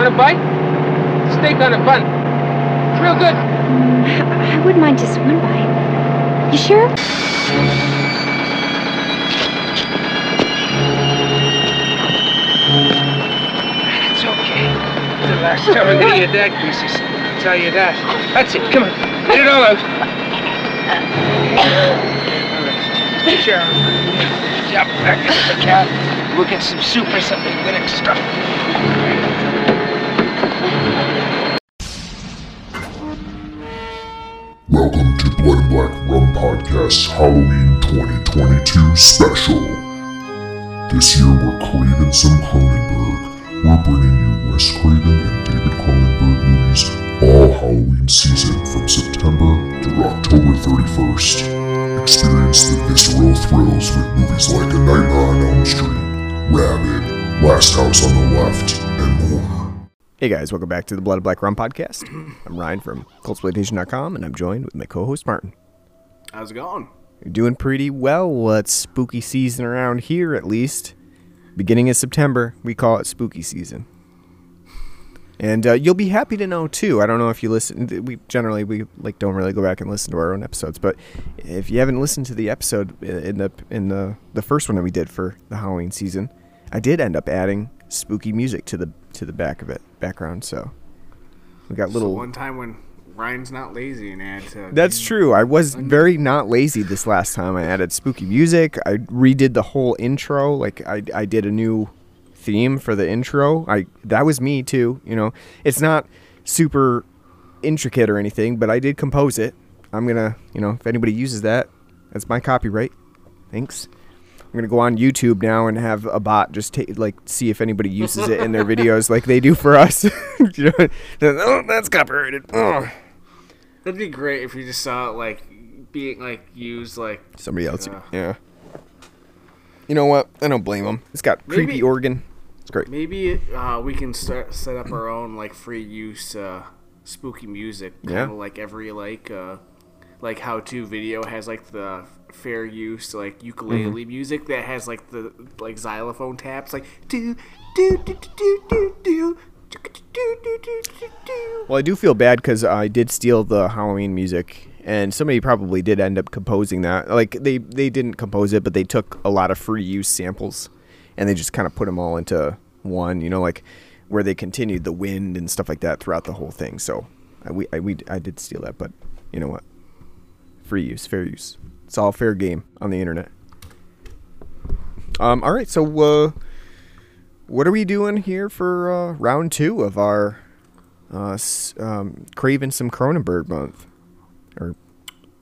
Want a bite? Steak on a bun. It's real good. I, I wouldn't mind just one bite. You sure? It's okay. It's the last time I'm gonna eat that greases. I'll tell you that. That's it. Come on. Get it all out. All right. Sure. Jump back into the cab. We'll get some soup or something good and Welcome to Blood and Black Rum Podcast's Halloween 2022 special. This year we're craving some Cronenberg. We're bringing you Wes Craven and David Cronenberg movies all Halloween season from September to October 31st. Experience the visceral thrills with movies like A Nightmare on Elm Street, Rabid, Last House on the Left, and more. Hey guys, welcome back to the Blood of Black Rum podcast. I'm Ryan from Cultsploitation.com and I'm joined with my co-host Martin. How's it going? You're doing pretty well. It's spooky season around here at least. Beginning of September, we call it spooky season. And uh, you'll be happy to know too. I don't know if you listen. We generally we like don't really go back and listen to our own episodes, but if you haven't listened to the episode in the in the the first one that we did for the Halloween season, I did end up adding spooky music to the to the back of it background. So we got So little. one time when Ryan's not lazy and adds. Uh, That's true. I was very not lazy this last time. I added spooky music. I redid the whole intro. Like I, I did a new theme for the intro. I that was me too. You know, it's not super intricate or anything, but I did compose it. I'm gonna, you know, if anybody uses that, that's my copyright. Thanks. I'm gonna go on YouTube now and have a bot just take like see if anybody uses it in their videos like they do for us. you know, oh, that's copyrighted. Oh. That'd be great if you just saw it like being like used like. Somebody else. Yeah. Yeah. You know what? I don't blame him. It's got creepy organ. It's great. Maybe uh, we can start set up our own like free use uh, spooky music. Yeah. Kind of like every like uh, like how to video has like the fair use like mm-hmm. ukulele mm-hmm. music that has like the like xylophone taps like do do do do do do well, I do feel bad because I did steal the Halloween music, and somebody probably did end up composing that. Like they they didn't compose it, but they took a lot of free use samples, and they just kind of put them all into one. You know, like where they continued the wind and stuff like that throughout the whole thing. So I, we I, we I did steal that, but you know what? Free use, fair use. It's all fair game on the internet. Um. All right. So uh, what are we doing here for uh, round two of our uh, um, craving some Cronenberg month or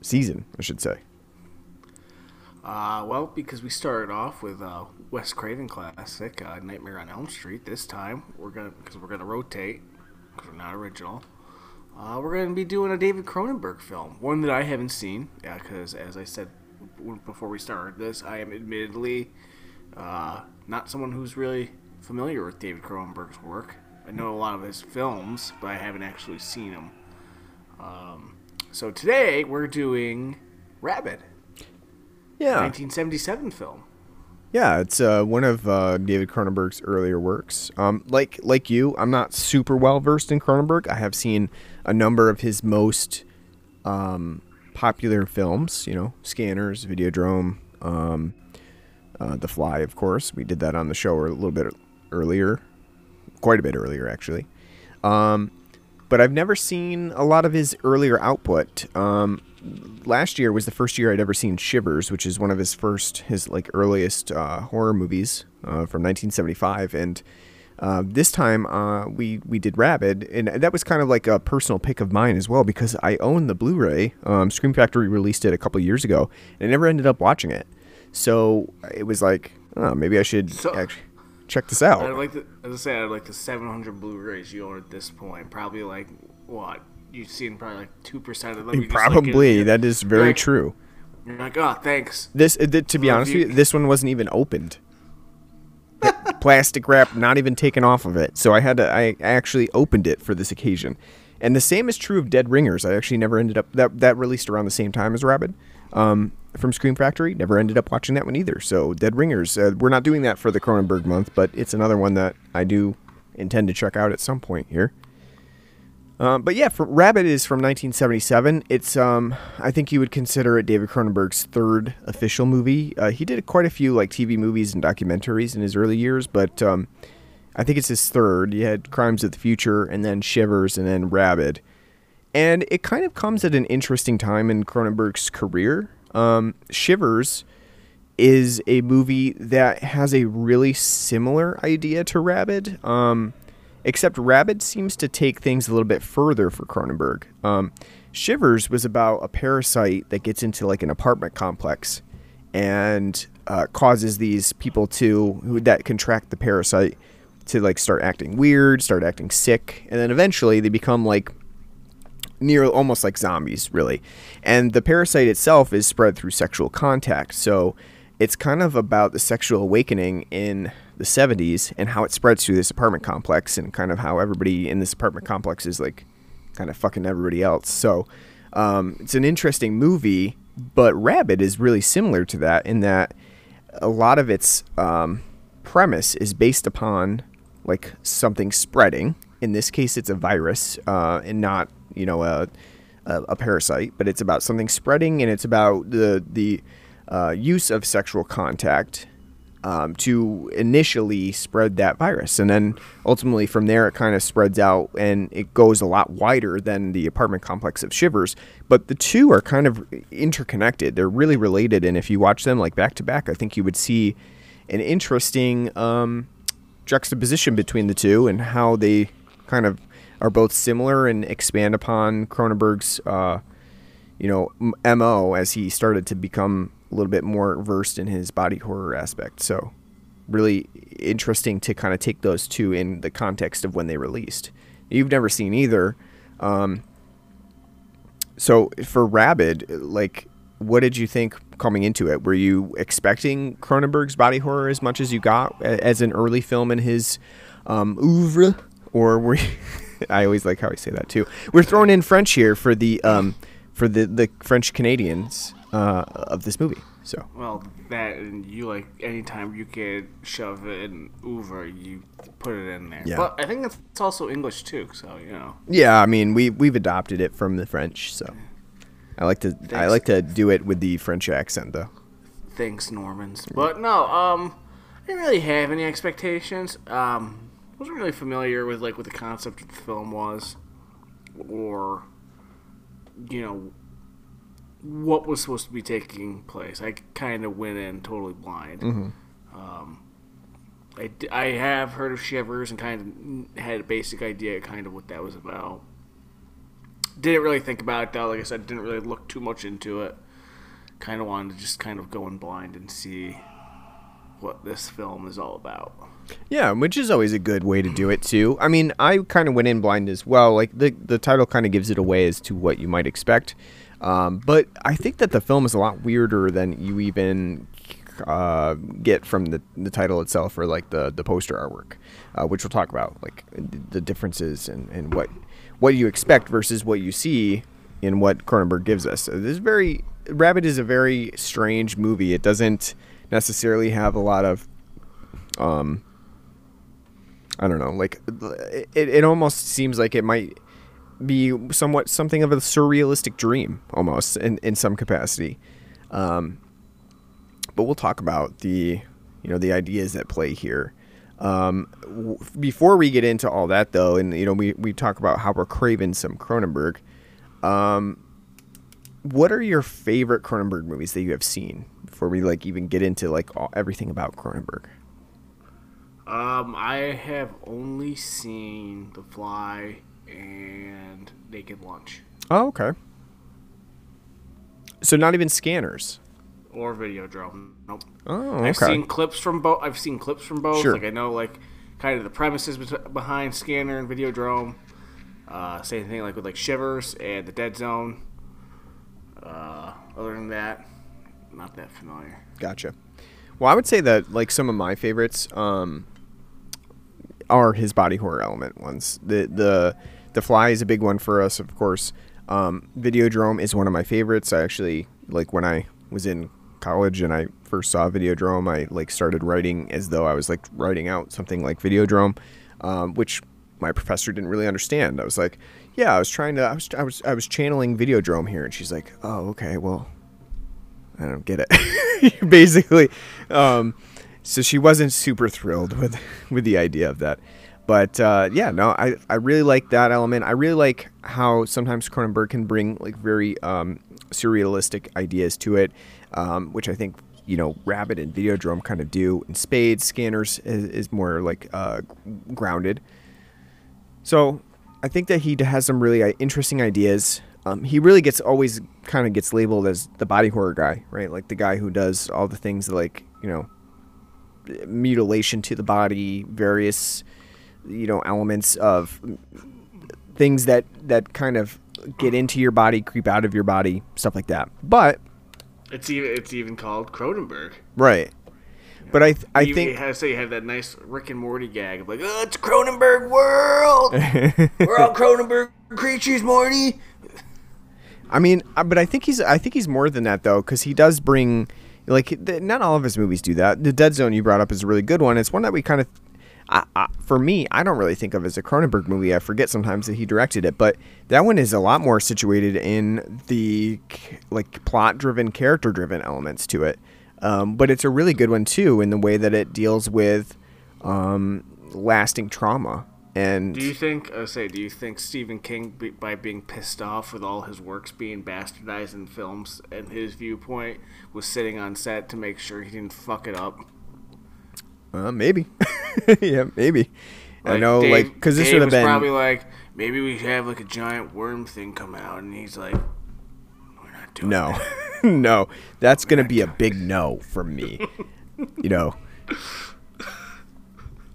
season, I should say. Uh, well, because we started off with uh, Wes Craven classic uh, Nightmare on Elm Street. This time we're gonna because we're gonna rotate because we're not original. Uh, we're gonna be doing a David Cronenberg film, one that I haven't seen. Yeah, because as I said before we started this, I am admittedly uh, not someone who's really familiar with David Cronenberg's work. I know a lot of his films, but I haven't actually seen them. Um, so today we're doing Rabid. Yeah, 1977 film. Yeah, it's uh, one of uh, David Cronenberg's earlier works. Um, like like you, I'm not super well versed in Cronenberg. I have seen a number of his most um, popular films. You know, Scanners, Videodrome, um, uh, The Fly, of course. We did that on the show a little bit earlier, quite a bit earlier actually. Um, but I've never seen a lot of his earlier output. Last year was the first year I'd ever seen Shivers, which is one of his first, his like earliest uh, horror movies uh, from 1975, and uh, this time uh, we we did Rabid, and that was kind of like a personal pick of mine as well because I own the Blu-ray. Um, Scream Factory released it a couple years ago, and I never ended up watching it. So it was like, oh, maybe I should So- actually check this out. I'd like the, as I say, I'd like the 700 Blu-rays you own at this point. Probably like what you've seen, probably like two percent of them. You just, like, Probably that is very like- true. You're like, oh, thanks. This, uh, to be honest if with you- you, this one wasn't even opened. Plastic wrap not even taken off of it, so I had to. I actually opened it for this occasion, and the same is true of Dead Ringers. I actually never ended up that that released around the same time as Rabid, um, from Scream Factory. Never ended up watching that one either. So Dead Ringers, uh, we're not doing that for the Cronenberg month, but it's another one that I do intend to check out at some point here. Um, but yeah, Rabid is from 1977. It's um, I think you would consider it David Cronenberg's third official movie. Uh, he did quite a few like TV movies and documentaries in his early years, but um, I think it's his third. He had Crimes of the Future, and then Shivers, and then Rabid. And it kind of comes at an interesting time in Cronenberg's career. Um, Shivers is a movie that has a really similar idea to Rabid. Um, except Rabid seems to take things a little bit further for Cronenberg. Um, Shivers was about a parasite that gets into like an apartment complex and uh, causes these people to who that contract the parasite to like start acting weird, start acting sick, and then eventually they become like near almost like zombies, really. And the parasite itself is spread through sexual contact, so it's kind of about the sexual awakening in the 70s and how it spreads through this apartment complex and kind of how everybody in this apartment complex is like kind of fucking everybody else. So um, it's an interesting movie, but Rabid is really similar to that in that a lot of its um, premise is based upon like something spreading. In this case, it's a virus uh, and not you know a, a, a parasite, but it's about something spreading and it's about the the uh, use of sexual contact um, to initially spread that virus. And then ultimately from there, it kind of spreads out and it goes a lot wider than the apartment complex of Shivers. But the two are kind of interconnected. They're really related. And if you watch them like back to back, I think you would see an interesting um, juxtaposition between the two and how they kind of are both similar and expand upon Cronenberg's, uh, you know, MO as he started to become a little bit more versed in his body horror aspect. So, really interesting to kind of take those two in the context of when they released. You've never seen either. Um, so, for Rabid, like, what did you think coming into it? Were you expecting Cronenberg's body horror as much as you got as an early film in his um, oeuvre? Or were you. I always like how I say that too. We're throwing in French here for the um, for the, the French Canadians uh, of this movie. So Well, that and you like anytime you can shove in oeuvre, you put it in there. Yeah. But I think it's, it's also English too, so you know. yeah, I mean we we've adopted it from the French. So I like to I like to do it with the French accent though. Thanks, Normans. But no, um, I didn't really have any expectations. Um, wasn't really familiar with like what the concept of the film was, or you know what was supposed to be taking place. I kind of went in totally blind. Um, I, I have heard of Shivers and kind of had a basic idea kind of what that was about. Didn't really think about it though. Like I said, didn't really look too much into it kind of wanted to just kind of go in blind and see what this film is all about. Yeah, which is always a good way to do it too. I mean, I kind of went in blind as well. Like the the title kind of gives it away as to what you might expect. Um, but I think that the film is a lot weirder than you even uh, get from the, the title itself or like the, the poster artwork, uh, which we'll talk about, like the differences and, and what what you expect versus what you see in what Cronenberg gives us. So this is very Rabid is a very strange movie. It doesn't necessarily have a lot of um I don't know, like it, it almost seems like it might be somewhat something of a surrealistic dream almost in, in some capacity. Um, but we'll talk about the you know the ideas at play here. Um, w- before we get into all that though, and you know we, we talk about how we're craving some Cronenberg. Um, what are your favorite Cronenberg movies that you have seen before we like even get into like all, everything about Cronenberg? Um, I have only seen The Fly and Naked Lunch Oh, okay. So not even scanners. or Videodrome. Nope. Oh, okay. I've seen clips from both. I've seen clips from both. Sure. Like I know like kind of the premises behind Scanner and Videodrome. Uh, same thing like with like Shivers and the Dead Zone. Uh, other than that, not that familiar. Gotcha. Well, I would say that like some of my favorites um, are his body horror element ones. The the the Fly is a big one for us, of course. Um, Videodrome is one of my favorites. I actually like when I was in college and I first saw Videodrome. I like started writing as though I was like writing out something like Videodrome. um, which my professor didn't really understand. I was like, "Yeah, I was trying to. I was I was I was channeling Videodrome here," and she's like, "Oh, okay. Well, I don't get it." Basically, um, so she wasn't super thrilled with with the idea of that. But uh, yeah, no, I, I really like that element. I really like how sometimes Cronenberg can bring like very um, surrealistic ideas to it, um, which I think you know Rabid and Videodrome kind of do. And Spades Scanners is, is more like uh, grounded. So I think that he has some really uh, interesting ideas. Um, he really gets always kind of gets labeled as the body horror guy, right? Like the guy who does all the things that, like you know mutilation to the body, various you know elements of things that that kind of get into your body, creep out of your body, stuff like that. But It's even it's even called Cronenberg. right, but I th- I you, think you have, so you have that nice Rick and Morty gag of like, oh, it's Cronenberg world. We're all Cronenberg creatures, Morty. I mean, uh, but I think he's I think he's more than that though, because he does bring like not all of his movies do that. The Dead Zone you brought up is a really good one. It's one that we kind of, I, I, for me, I don't really think of as a Cronenberg movie. I forget sometimes that he directed it, but that one is a lot more situated in the like plot-driven, character-driven elements to it. Um, but it's a really good one too in the way that it deals with um, lasting trauma and Do you think, uh, say, do you think Stephen King, by being pissed off with all his works being bastardized in films and his viewpoint, was sitting on set to make sure he didn't fuck it up? Uh, maybe. yeah, maybe. I know, Dave- like, because this would have been. probably like, maybe we should have like a giant worm thing come out, and he's like, we're not doing no, no, that's gonna be a big no from me. you know.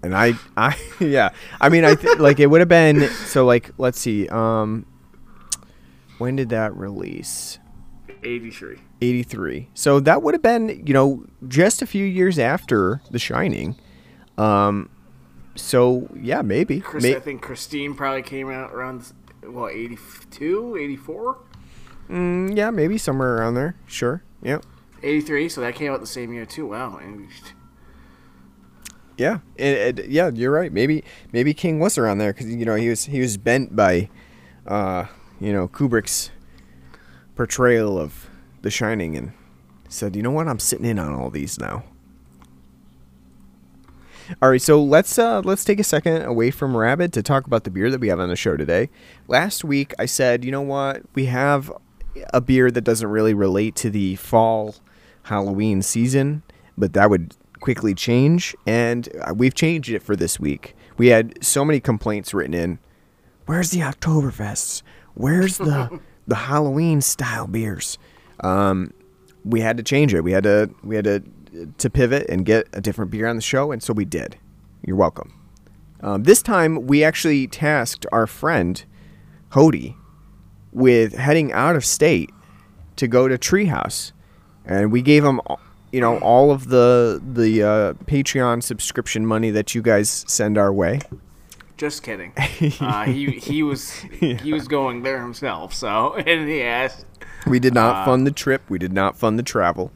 And I, I, yeah. I mean, I th- like it would have been so. Like, let's see. Um, when did that release? 83. 83. So that would have been, you know, just a few years after The Shining. Um, so yeah, maybe. Chris, May- I think Christine probably came out around, what, 82, 84? Mm, yeah, maybe somewhere around there. Sure. Yeah. 83, so that came out the same year too. Wow. Yeah. It, it- yeah, you're right. Maybe maybe King was around there because you know he was he was bent by, uh, you know Kubrick's portrayal of The Shining and said, you know what, I'm sitting in on all these now. All right, so let's uh, let's take a second away from Rabid to talk about the beer that we have on the show today. Last week I said, you know what, we have a beer that doesn't really relate to the fall Halloween season, but that would quickly change, and uh, we've changed it for this week. We had so many complaints written in. Where's the Oktoberfests? Where's the the Halloween style beers? Um, we had to change it. We had to we had to to pivot and get a different beer on the show, and so we did. You're welcome. Um, this time we actually tasked our friend Hody with heading out of state to go to Treehouse, and we gave him, you know, all of the the uh, Patreon subscription money that you guys send our way. Just kidding. Uh, he he was he was going there himself. So and he asked, We did not Uh, fund the trip. We did not fund the travel.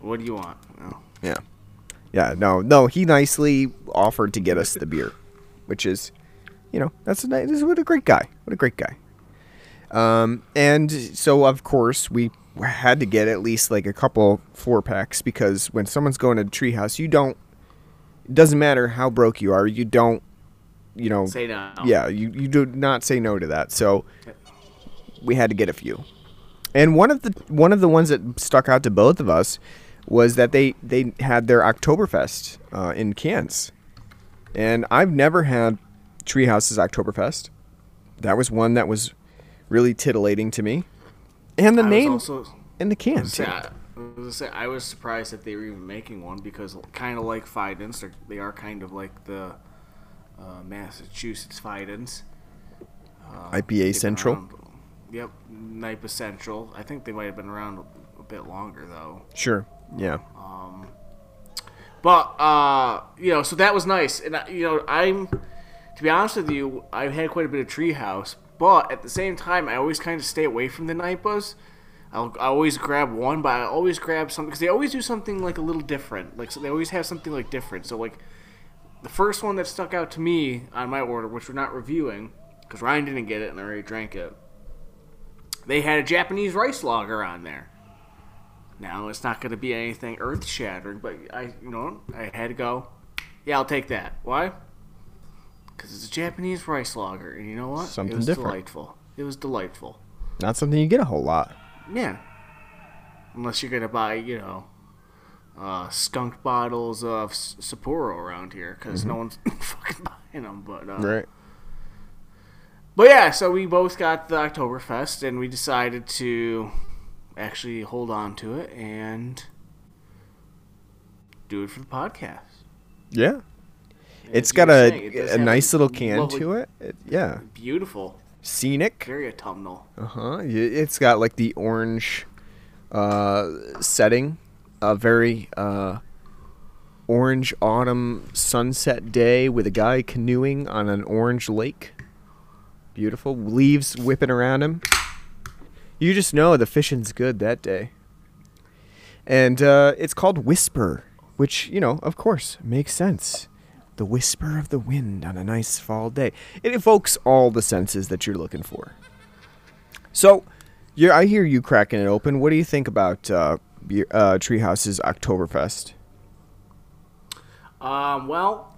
"What do you want?" No. Yeah. Yeah, no, no, he nicely offered to get us the beer, which is, you know, that's a nice, what a great guy. What a great guy. Um, and so of course we had to get at least like a couple four packs because when someone's going to Treehouse, you don't. It doesn't matter how broke you are, you don't. You know. Say no. Yeah, you you do not say no to that. So we had to get a few. And one of the one of the ones that stuck out to both of us was that they they had their Oktoberfest uh, in cans, and I've never had Treehouse's Oktoberfest. That was one that was really titillating to me, and the I name also and the can. I, I was gonna say, I was surprised that they were even making one because kind of like they're, they are kind of like the uh, Massachusetts Fidens. Uh, IPA Central. around- Yep, NEIPA Central. I think they might have been around a, bit longer though. Sure. Yeah. Um, But uh, you know, so that was nice, and I, you know, I'm to be honest with you, I've had quite a bit of Treehouse, but at the same time, I always kind of stay away from the NEIPAs. I'll I always grab one, but I always grab something because they always do something like a little different. Like so they always have something like different. So like the first one that stuck out to me on my order, which we're not reviewing because Ryan didn't get it and I already drank it. They had a Japanese rice lager on there. Now it's not going to be anything earth shattering, but I, you know, I had to go. Yeah, I'll take that. Why? Because it's a Japanese rice lager, and you know what? Something it was different. delightful. It was delightful. Not something you get a whole lot. Yeah. Unless you're gonna buy, you know, uh, skunk bottles of Sapporo around here, because no one's fucking buying them. But uh, Right. but yeah, so we both got the Oktoberfest, and we decided to actually hold on to it and do it for the podcast. Yeah. It's As you got a, saying, it a nice little can lovely- to it. it. Yeah. Beautiful, Scenic. very autumnal. Uh huh. It's got like the orange uh, setting. A very uh, orange autumn sunset day with a guy canoeing on an orange lake. Beautiful. Leaves whipping around him. You just know the fishing's good that day. And uh, it's called Whisper, which, you know, of course, makes sense. The whisper of the wind on a nice fall day. It evokes all the senses that you're looking for. So, I hear you cracking it open. What do you think about uh, uh, Treehouse's Oktoberfest? Um, well,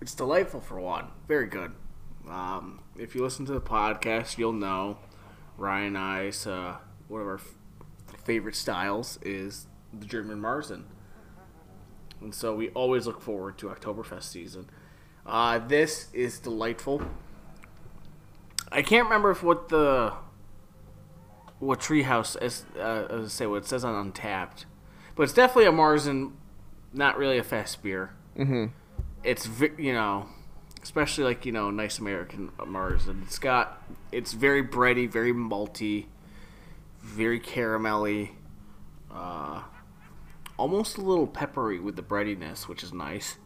it's delightful for one. Very good. Um, if you listen to the podcast, you'll know Ryan and I's uh, one of our f- favorite styles is the German Marzen, and so we always look forward to Oktoberfest season. Uh, this is delightful. I can't remember if what the what Treehouse is. Uh, as I say what it says on Untappd, but it's definitely a Marzen, not really a fest beer. Mm-hmm. It's vi- you know, especially like you know, nice American Marzen. It's got it's very bready, very malty, very caramelly, uh, almost a little peppery with the breadiness, which is nice.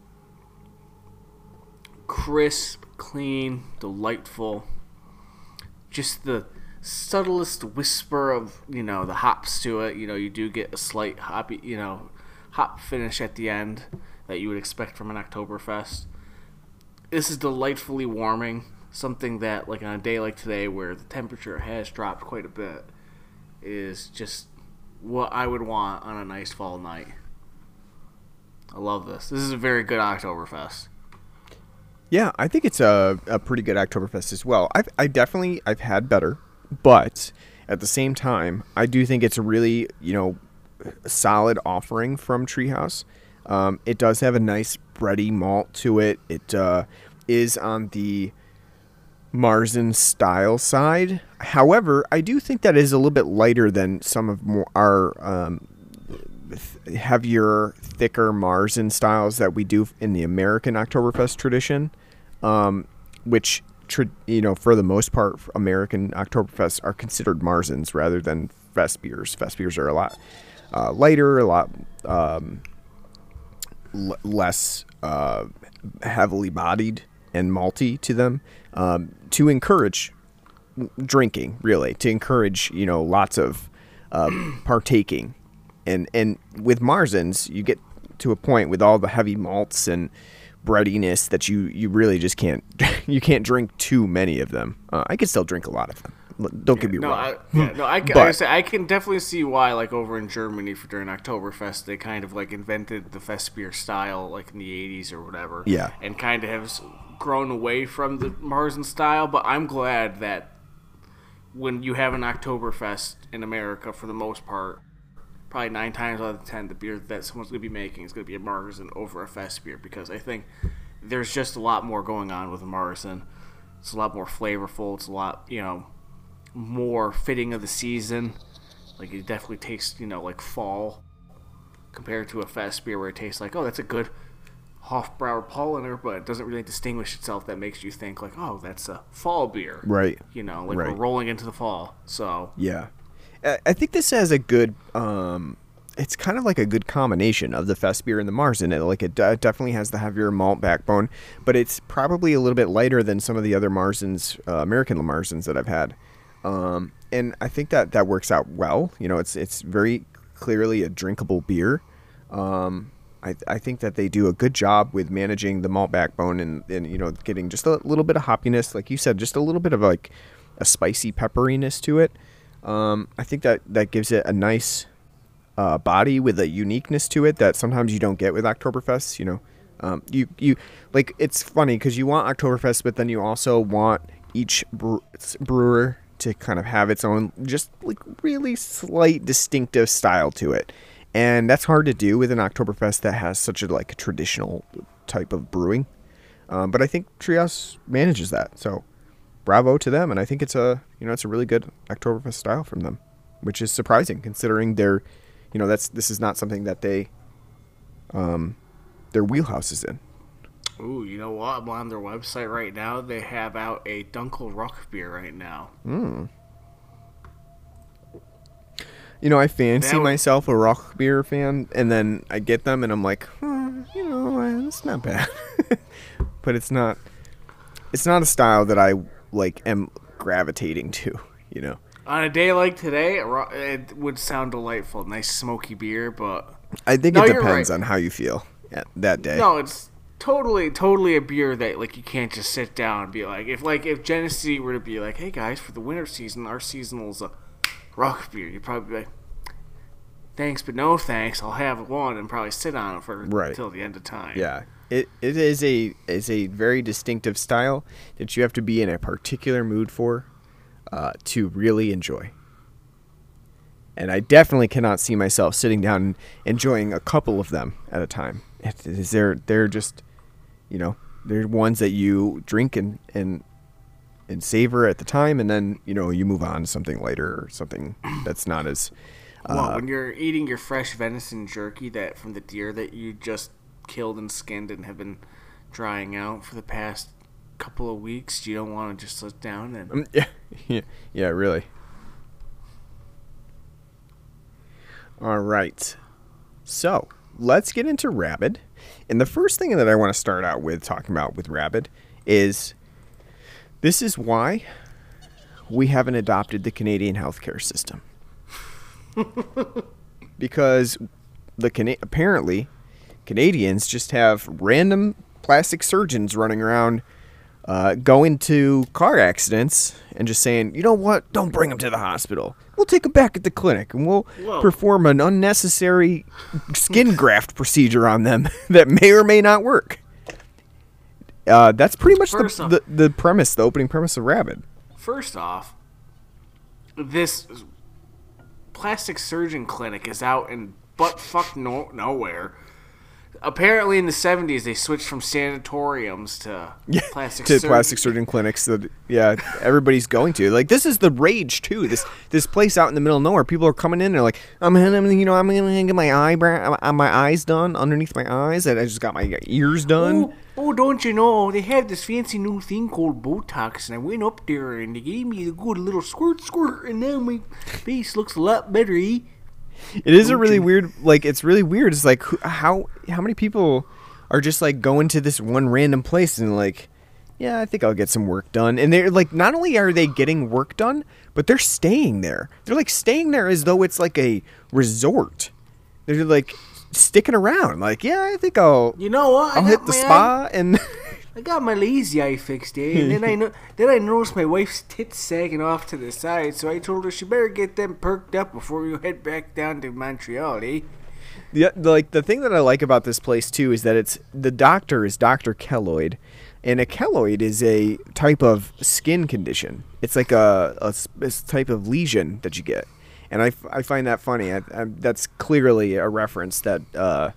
Crisp, clean, delightful. Just the subtlest whisper of you know the hops to it. You know, you do get a slight hoppy, you know, hop finish at the end that you would expect from an Oktoberfest. This is delightfully warming. Something that, like on a day like today, where the temperature has dropped quite a bit, is just what I would want on a nice fall night. I love this. This is a very good Oktoberfest. Yeah, I think it's a, a pretty good Oktoberfest as well. I've I definitely I've had better, but at the same time, I do think it's a really you know solid offering from Treehouse. Um, it does have a nice bready malt to it. It uh, is on the Marzen style side. However, I do think that is a little bit lighter than some of more our um, th- heavier, thicker Marzen styles that we do in the American Oktoberfest tradition, um, which you know for the most part, American Oktoberfests are considered Marzens rather than fest beers. Fest beers are a lot uh, lighter, a lot um, l- less uh, heavily bodied and malty to them um, to encourage drinking really to encourage you know lots of uh, partaking and and with marzens you get to a point with all the heavy malts and breadiness that you you really just can't you can't drink too many of them uh, i can still drink a lot of them don't get me No, wrong I, yeah, no, I, can, But- I, say, I can definitely see why, like over in Germany for during Oktoberfest, they kind of like invented the fest beer style, like in the '80s or whatever. Yeah. and kind of have grown away from the Marzen style. But I'm glad that when you have an Oktoberfest in America, for the most part, probably nine times out of ten, the beer that someone's going to be making is going to be a Marzen over a fest beer because I think there's just a lot more going on with a Marzen. It's a lot more flavorful. It's a lot, you know, more fitting of the season. Like it definitely tastes, you know, like fall compared to a fest beer where it tastes like, oh, that's a good Hofbrauer Paulaner, but it doesn't really distinguish itself. That makes you think like, oh, that's a fall beer, right You know, like Right. we're rolling into the fall. So Yeah, I think this has a good. Um, it's kind of like a good combination of the fest beer and the Mars in it. Like it de- definitely has the heavier malt backbone, but it's probably a little bit lighter than some of the other Marzens, uh, American Marzens that I've had. Um, and I think that that works out well. You know, it's it's very clearly a drinkable beer. Um, I, I think that they do a good job with managing the malt backbone and, and you know getting just a little bit of hoppiness, like you said, just a little bit of like a spicy pepperiness to it. Um, I think that that gives it a nice uh, body with a uniqueness to it that sometimes you don't get with Oktoberfest. You know, um, you you like it's funny because you want Oktoberfest, but then you also want each bre- brewer to kind of have its own just like really slight distinctive style to it. And that's hard to do with an Oktoberfest that has such a like traditional type of brewing. Um, but I think Treehouse manages that. So bravo to them and I think it's a you know it's a really good Oktoberfest style from them, which is surprising considering their you know that's this is not something that they um their wheelhouse is in. Ooh, you know what? I'm on their website right now. They have out a Dunkel Rauch beer right now. You know, I fancy would- myself a rauch beer fan, and then I get them, and I'm like, hmm, you know, it's not bad, but it's not. It's not a style that I like am gravitating to. You know, On a day like today, it would sound delightful. Nice smoky beer, but I think No, it depends right. on how you feel at that day. no, it's totally, totally a beer that like you can't just sit down and be like, if like if Genesee were to be like, hey guys, for the winter season, our seasonal's a rauch beer, you'd probably be like, thanks, but no thanks. I'll have one and probably sit on it for Right. until the end of time. Yeah, it it is a is a very distinctive style that you have to be in a particular mood for uh, to really enjoy. And I definitely cannot see myself sitting down and enjoying a couple of them at a time. It is they're they're just, you know, they're ones that you drink and and and savor at the time, and then you know you move on to something lighter or something that's not as Well, Uh, when you're eating your fresh venison jerky that from the deer that you just killed and skinned and have been drying out for the past couple of weeks, you don't want to just sit down and Um, yeah, yeah, yeah, really. All right. So let's get into Rabid. And the first thing that I want to start out with talking about with Rabid is this is why we haven't adopted the Canadian healthcare system. because the Cana- apparently Canadians just have random plastic surgeons running around uh, going to car accidents and just saying, you know what, don't bring them to the hospital. We'll take them back at the clinic and we'll Whoa. perform an unnecessary skin graft procedure on them that may or may not work. Uh, that's pretty much the, off- the the premise, the opening premise of Rabid. First off, this plastic surgeon clinic is out in butt fuck no- nowhere. Apparently, in the '70s, they switched from sanatoriums to plastic to surgery. plastic surgeon clinics that yeah everybody's going to like this is the rage too this this place out in the middle of nowhere people are coming in they're like i'm gonna you know i'm gonna get my eyebrow uh, my eyes done underneath my eyes and i just got my ears done Oh, oh, don't you know? They have this fancy new thing called Botox, and I went up there and they gave me a good little squirt, squirt, and now my face looks a lot better. Eh? it is a really weird like it's really weird. It's like who, how how many people are just like going to this one random place and like yeah i think i'll get some work done. And they're like not only are they getting work done but they're staying there. They're like staying there as though it's like a resort. They're like sticking around. Like yeah i think i'll You know what? I i'll hit the my spa and I got my lazy eye fixed, eh? And then I know, then I noticed my wife's tits sagging off to the side, so I told her she better get them perked up before we head back down to Montreal, eh? Yeah, like the thing that I like about this place too is that it's the doctor is Doctor Keloid, and a keloid is a type of skin condition. It's like a this type of lesion that you get, and I, f- I find that funny. I, I, that's clearly a reference that uh,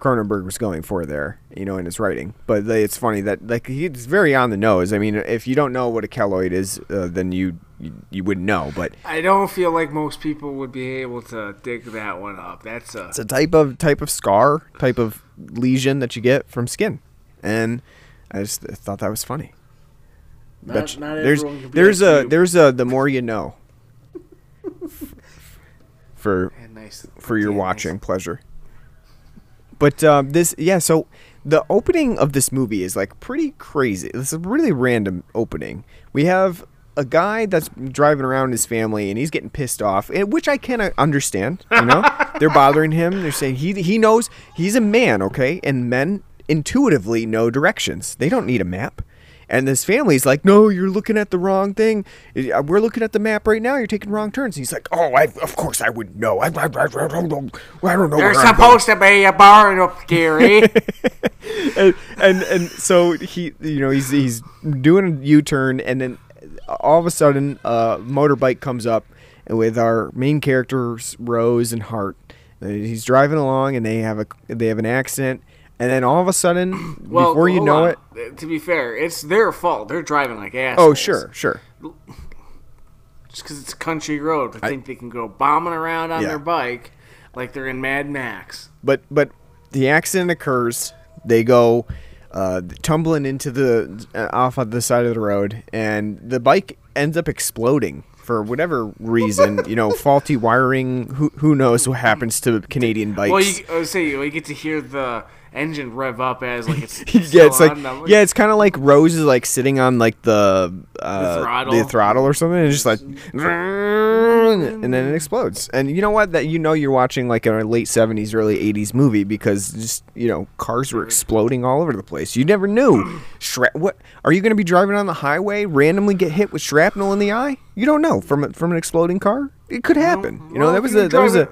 Cronenberg was going for there, you know, in his writing. But it's funny that like he's very on the nose. I mean, if you don't know what a keloid is, uh, then you, you you wouldn't know. But I don't feel like most people would be able to dig that one up. That's a it's a type of type of scar, type of lesion that you get from skin, and I just thought that was funny. Not- you- not there's everyone can be there's a you. there's a the more you know for nice for your Yeah, nice. watching pleasure. But um, this, yeah. So the opening of this movie is like pretty crazy. It's a really random opening. We have a guy that's driving around his family and he's getting pissed off, which I can understand. You know, they're bothering him. They're saying he he knows he's a man, okay, and men intuitively know directions. They don't need a map. And this family's like, no, you're looking at the wrong thing. Uh, We're looking at the map right now. You're taking wrong turns. And he's like, oh, I, of course I would know. I, I, I, don't know. I don't know. There's I'm going." supposed to be a barn up there, eh? and, and and so he you know he's he's doing a U-turn and then all of a sudden a motorbike comes up with our main characters Rose and Hart. Uh, He's driving along and they have a they have an accident and then all of a sudden Well, before you know on. it To be fair, it's their fault. They're driving like assholes. oh sure sure Just because it's a country road, they think they can go bombing around on Yeah. their bike like they're in Mad Max. but but the accident occurs they go uh, tumbling into the uh, off on the side of the road and the bike ends up exploding for whatever reason you know faulty wiring who who knows what happens to canadian bikes Well, you, I would say you, you get to hear the engine rev up as like it's yeah, it's like. I'm yeah, it's kind of like Rose is like sitting on like the uh, The throttle. the throttle or something, and it's just like, and then it explodes. And you know what? That you know you're watching like a late '70s, early '80s movie because just you know cars were exploding all over the place. You never knew. Shra- what are you going to be driving on the highway, randomly get hit with shrapnel in the eye? You don't know from a, from an exploding car. It could happen. you know well, that was a that was a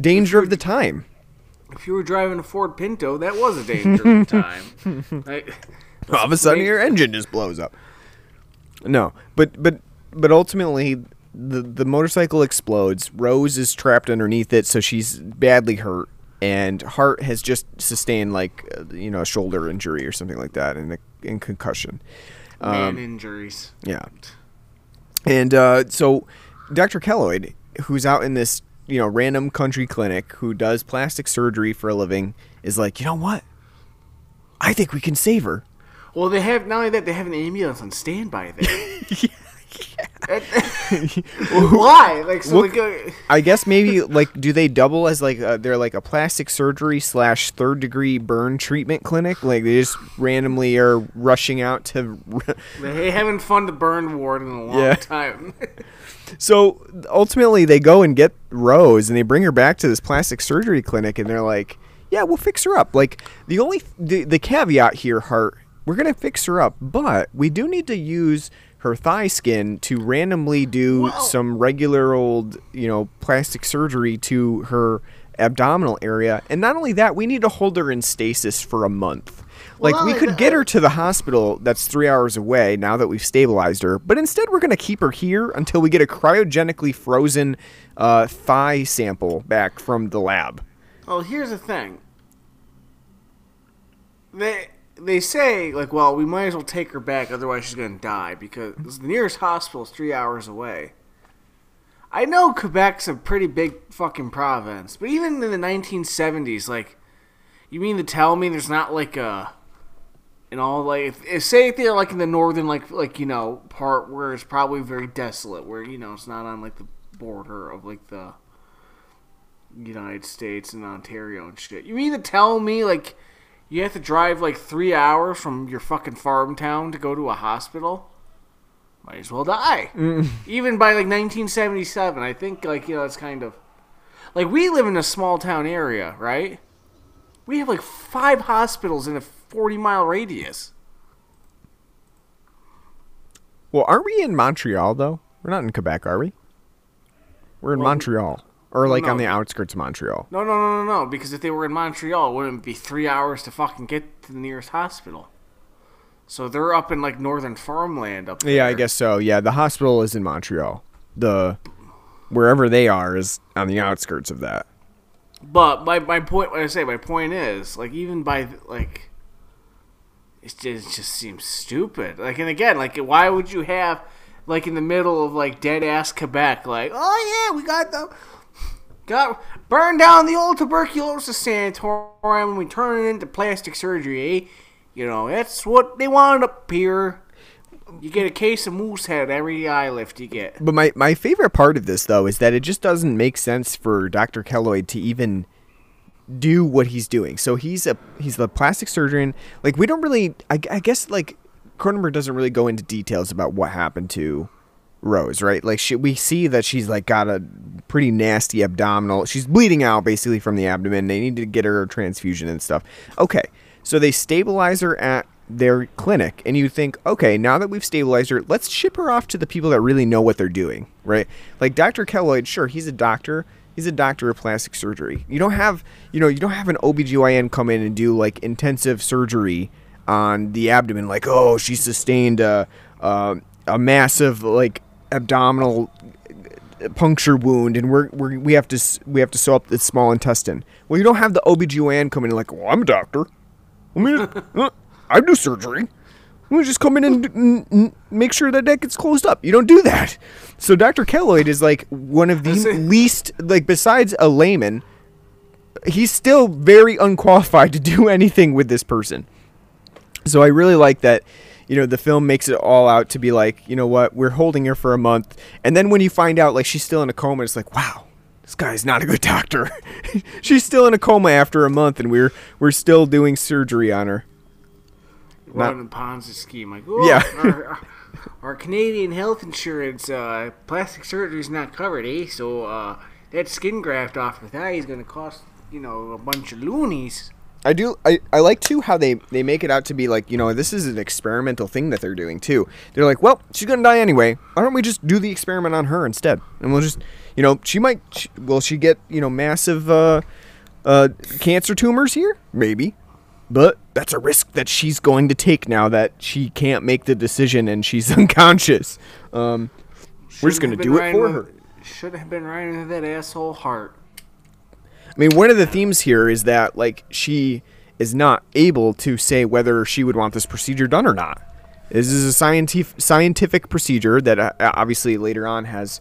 danger of the time. If you were driving a Ford Pinto, that was a danger time. Like, all of a sudden your engine just blows up. No, but but but ultimately the the motorcycle explodes. Rose is trapped underneath it, so she's badly hurt, and Hart has just sustained like uh, you know a shoulder injury or something like that, and a and concussion. man Um, injuries. Yeah, and uh, so Dr. Keloid, who's out in this you know random country clinic who does plastic surgery for a living, is like, you know what? I think we can save her. Well, they have not only that they have an ambulance on standby there. Why? Like so, What- like, uh, I guess maybe like do they double as like uh, they're like a plastic surgery slash third degree burn treatment clinic? Like they just randomly are rushing out to. they haven't funded the burn ward in a long Yeah. time. so ultimately, they go and get Rose and they bring her back to this plastic surgery clinic, and they're like, "Yeah, we'll fix her up." Like the only the, the caveat here, Hart, we're gonna fix her up, but we do need to use her thigh skin to randomly do Well- some regular old, you know, plastic surgery to her abdominal area. And not only that, we need to hold her in stasis for a month. Like Well, we could get her to the hospital that's 3 hours away now that we've stabilized her, but instead we're going to keep her here until we get a cryogenically frozen uh, thigh sample back from the lab. Well, here's the thing. They they say like, well, we might as well take her back, otherwise she's gonna die because the nearest hospital is three hours away. I know Quebec's a pretty big fucking province, but even in the 1970s, like, you mean to tell me there's not like a, in all like, if, if say if they're like in the northern like like you know part where it's probably very desolate, where you know it's not on like the border of like the United States and Ontario and shit. You mean to tell me like you have to drive like three hours from your fucking farm town to go to a hospital? Might as well die. Mm. Even by like 1977, I think like you know it's kind of like we live in a small town area, right? We have like five hospitals in a 40 mile radius. Well, aren't we in Montreal though? We're not in Quebec, are we? We're in Well, Montreal, or like on the outskirts of Montreal. No, no, no, no, no. Because if they were in Montreal, it wouldn't be three hours to fucking get to the nearest hospital. So they're up in like northern farmland up there. Yeah, I guess so. Yeah, the hospital is in Montreal. The wherever they are is on the outskirts of that. But my, my point, what I say, my point is, like, even by, like, it just, it just seems stupid. Like, and again, like, why would you have, like, in the middle of, like, dead ass Quebec, like, oh yeah, we got the, got, burn down the old tuberculosis sanatorium and we turn it into plastic surgery, eh? You know, that's what they wanted up here. You get a case of Moosehead every eye lift you get. But my, my favorite part of this though is that it just doesn't make sense for Dr. Keloid to even do what he's doing. So he's a he's the plastic surgeon. Like we don't really I, I guess like Cronenberg doesn't really go into details about what happened to Rose, right? Like she, we see that she's like got a pretty nasty abdominal. She's bleeding out basically from the abdomen. They need to get her a transfusion and stuff. Okay, so they stabilize her at their clinic, and you think, okay, now that we've stabilized her, let's ship her off to the people that really know what they're doing, right? Like Dr. Keloid, sure, he's a doctor. He's a doctor of plastic surgery. You don't have, you know, you don't have an OBGYN come in and do like intensive surgery on the abdomen, like, oh, she sustained a, a, a massive like abdominal puncture wound and we're, we're we have to we have to sew up the small intestine. Well, you don't have the OBGYN come in like, "Well, I'm a doctor. I mean, uh, I do surgery. We just come in and n- n- make sure that that gets closed up. You don't do that. So Dr. Keloid is like one of the least like besides a layman, he's still very unqualified to do anything with this person. So I really like that, you know, the film makes it all out to be like, you know what, we're holding her for a month, and then when you find out like she's still in a coma, it's like, wow, this guy's not a good doctor. she's still in a coma after a month, and we're we're still doing surgery on her. Running a Ponzi scheme. Like, oh, Yeah. our, our Canadian health insurance, uh, plastic surgery is not covered, eh? So uh, that skin graft off the thigh is going to cost, you know, a bunch of loonies. I do. I, I like too how they they make it out to be like you know this is an experimental thing that they're doing too. They're like, well, she's gonna die anyway. Why don't we just do the experiment on her instead? And we'll just, you know, she might. She, will she get you know massive uh, uh, cancer tumors here? Maybe, but that's a risk that she's going to take now that she can't make the decision and she's unconscious. Um, we're just gonna do it for her. Should have been right into that asshole heart. I mean, one of the themes here is that like she is not able to say whether she would want this procedure done or not. This is a scientific scientific procedure that uh, obviously later on has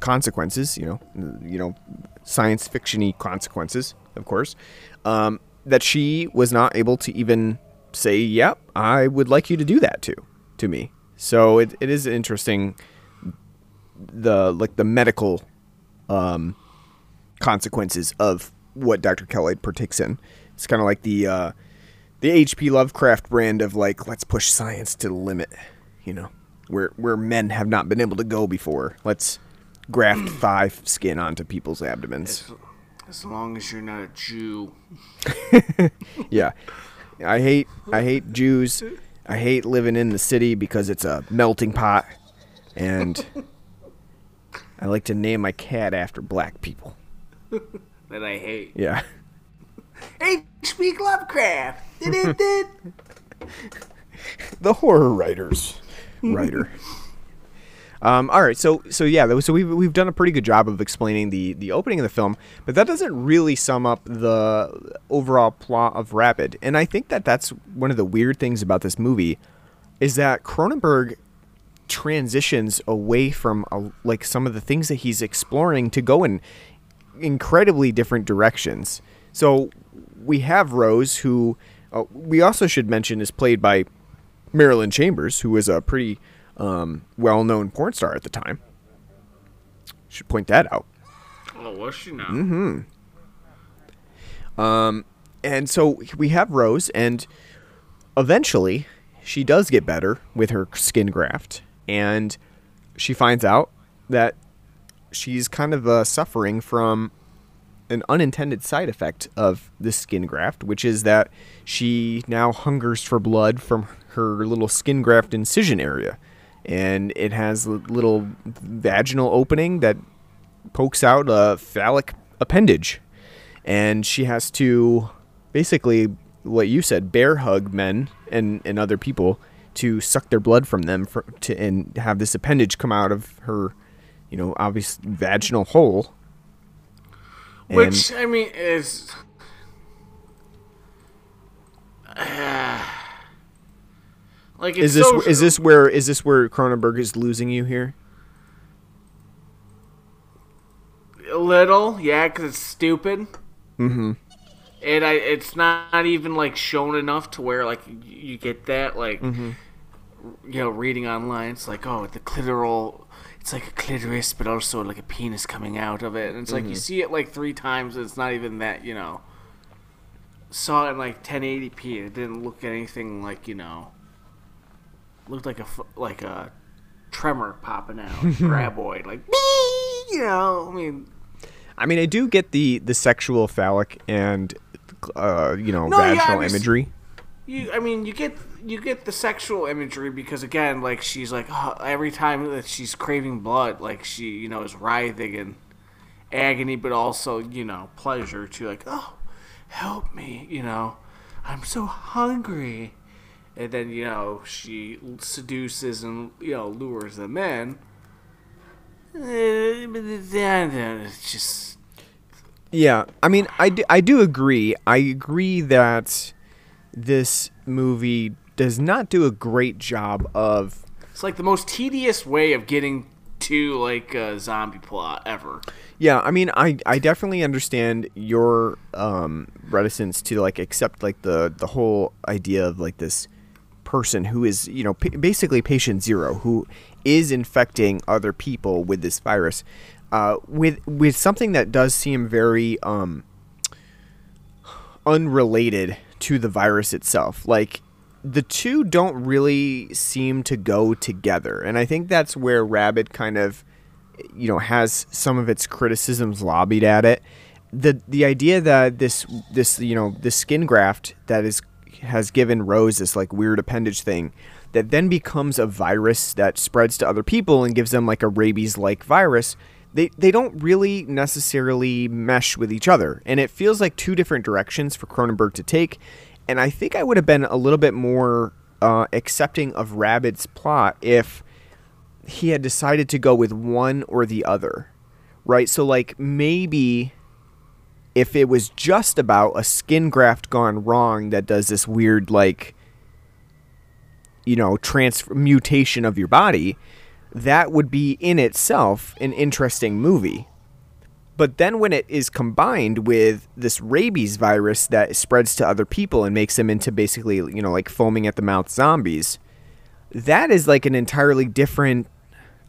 consequences. You know, you know, science fictiony consequences, of course. Um, that she was not able to even say, "Yep, I would like you to do that to to me." So it, it is interesting. The like the medical um, consequences of what Dr. Keloid partakes in. It's kind of like the uh, the H.P. Lovecraft brand of like let's push science to the limit, you know, where where men have not been able to go before. Let's graft thigh skin onto people's abdomens. As long as you're not a Jew. Yeah, I hate I hate Jews. I hate living in the city because it's a melting pot, and I like to name my cat after black people. That I hate. Yeah. H.P. Lovecraft. Did-it-did. the horror writers writer. Um, all right, so so yeah, so we've we've done a pretty good job of explaining the the opening of the film, but that doesn't really sum up the overall plot of Rabid. And I think that that's one of the weird things about this movie, is that Cronenberg transitions away from uh, like some of the things that he's exploring to go in incredibly different directions. So we have Rose, who uh, we also should mention is played by Marilyn Chambers, who was a pretty um, well-known porn star at the time. Should point that out. oh, was she now? Mm-hmm. Um, And so we have Rose, and eventually she does get better with her skin graft, and she finds out that she's kind of uh, suffering from an unintended side effect of this skin graft, which is that she now hungers for blood from her little skin graft incision area. And it has a little vaginal opening that pokes out a phallic appendage. And she has to basically, what you said, bear hug men and, and other people to suck their blood from them for, to, and have this appendage come out of her, you know, obvious vaginal hole. And- Which I mean is. like it's is this so, is this where is this where Cronenberg is losing you here? a little? Yeah, because it's stupid. Mm-hmm. And I, it's not even like shown enough to where like you, you get that like, Mm-hmm. you know, reading online. It's like oh, the clitoral. It's like a clitoris, but also like a penis coming out of it. And it's like Mm-hmm. you see it like three times. And it's not even that you know. Saw it in like 1080p. And it didn't look anything like you know. Looked like a like a tremor popping out, graboid, like "Bee!" you know. I mean, I mean, I do get the the sexual, phallic, and uh, you know, No, vaginal I'm imagery. you. I mean, you get you get the sexual imagery because again, like she's like oh, every time that she's craving blood, like she you know is writhing in agony, but also you know pleasure to like oh help me, you know, I'm so hungry. And then you know she seduces and you know lures them in. Uh, then it's just Yeah, I mean, I do, I do agree. I agree that this movie does not do a great job of it's like the most tedious way of getting to like a zombie plot ever. Yeah, I mean, I, I definitely understand your um, reticence to like accept like the the whole idea of like this person who is you know basically patient zero who is infecting other people with this virus, uh, with with something that does seem very um, unrelated to the virus itself. Like the two don't really seem to go together, and I think that's where Rabid kind of you know has some of its criticisms lobbied at it. The the idea that this this you know this skin graft that is has given Rose this like weird appendage thing that then becomes a virus that spreads to other people and gives them like a rabies like virus. They, they don't really necessarily mesh with each other. And it feels like two different directions for Cronenberg to take. And I think I would have been a little bit more uh, accepting of Rabid's plot if he had decided to go with one or the other, right? So, like, maybe if it was just about a skin graft gone wrong that does this weird, like, you know, transmutation of your body, that would be in itself an interesting movie. But then when it is combined with this rabies virus that spreads to other people and makes them into basically, you know, like foaming at the mouth zombies, that is like an entirely different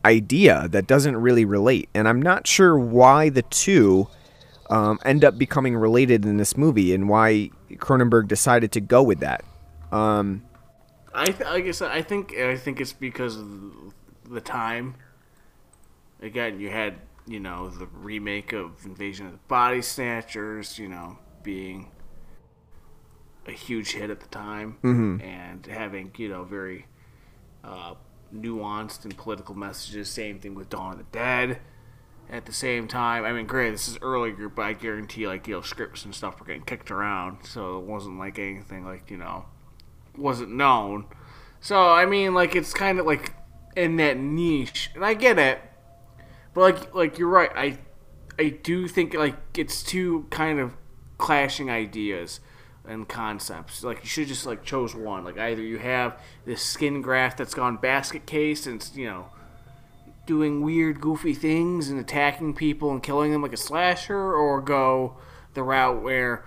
idea that doesn't really relate. And I'm not sure why the two um, end up becoming related in this movie and why Cronenberg decided to go with that. Um, I th- I I think I think it's because of the time. Again, you had you know the remake of Invasion of the Body Snatchers, you know, being a huge hit at the time, and having you know very uh, nuanced and political messages. Same thing with Dawn of the Dead. At the same time, I mean, great, this is earlier, but I guarantee, like, you know, scripts and stuff were getting kicked around, so it wasn't like anything, like, you know, wasn't known. So I mean, like it's kind of like in that niche, and I get it. But like, like you're right. I, I do think like it's two kind of clashing ideas and concepts. Like you should just like chose one. Like either you have this skin graft that's gone basket case and you know doing weird, goofy things and attacking people and killing them like a slasher, or go the route where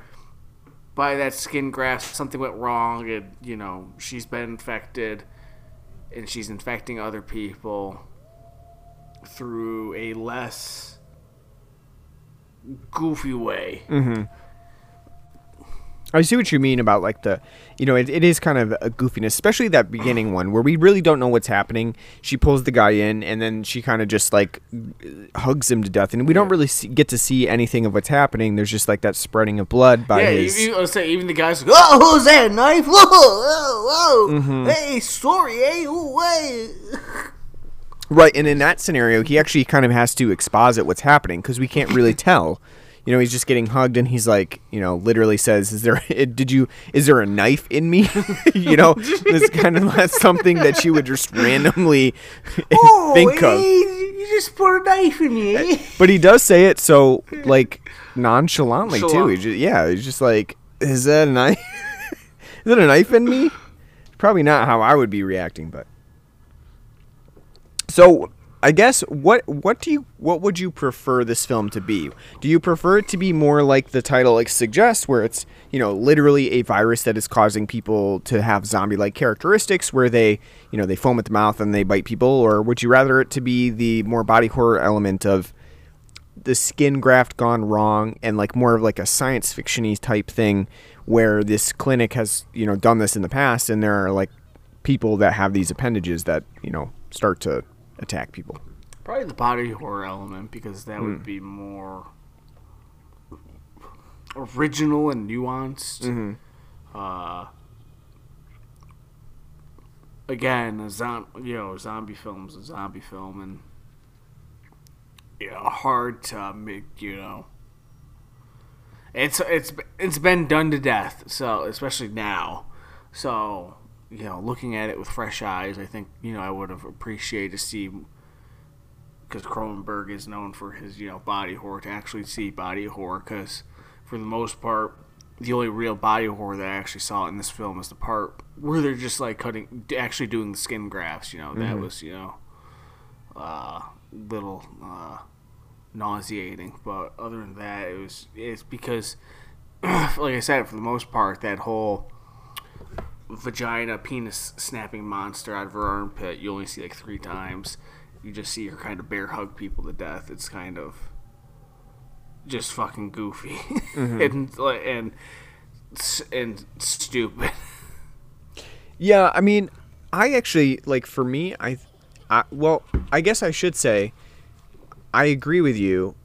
by that skin graft something went wrong and you know she's been infected and she's infecting other people through a less goofy way mm-hmm. I see what you mean about like the, you know, it, it is kind of a goofiness, especially that beginning one where we really don't know what's happening. She pulls the guy in and then she kind of just like hugs him to death, and we don't really see, get to see anything of what's happening. There's just like that spreading of blood by yeah his. you, let's say even the guys like oh who's that knife whoa whoa whoa mm-hmm. hey sorry hey ooh, hey Right, and in that scenario, he actually kind of has to exposit what's happening because we can't really tell. You know, he's just getting hugged, and he's like, you know, literally says, "Is there? Did you? Is there a knife in me?" you know, this kind of not something that you would just randomly oh think of. you just put a knife in me eh? But he does say it so like nonchalantly too. He just, yeah, he's just like, "Is that a knife? Is that a knife in me?" Probably not how I would be reacting, but so I guess what what do you what would you prefer this film to be? Do you prefer it to be more like the title like suggests, where it's you know literally a virus that is causing people to have zombie-like characteristics, where they you know they foam at the mouth and they bite people, or would you rather it to be the more body horror element of the skin graft gone wrong and like more of like a science fictiony type thing where this clinic has you know done this in the past and there are like people that have these appendages that you know start to attack people. Probably the body horror element because that would be more original and nuanced. Uh, again, a zom- you know, zombie film's a zombie film, and you know, hard to make. You know, it's it's it's been done to death. So especially now, so you know, looking at it with fresh eyes, I think you know I would have appreciated to see because Cronenberg is known for his you know body horror to actually see body horror because for the most part the only real body horror that I actually saw in this film is the part where they're just like cutting actually doing the skin grafts you know that was you know uh little uh nauseating. But other than that it was it's because like I said for the most part that whole vagina penis snapping monster out of her armpit you only see like three times. You just see her kind of bear hug people to death. It's kind of just fucking goofy. Mm-hmm. And like and s- and stupid. Yeah, I mean, I actually like for me, I, I well, I guess I should say, I agree with you,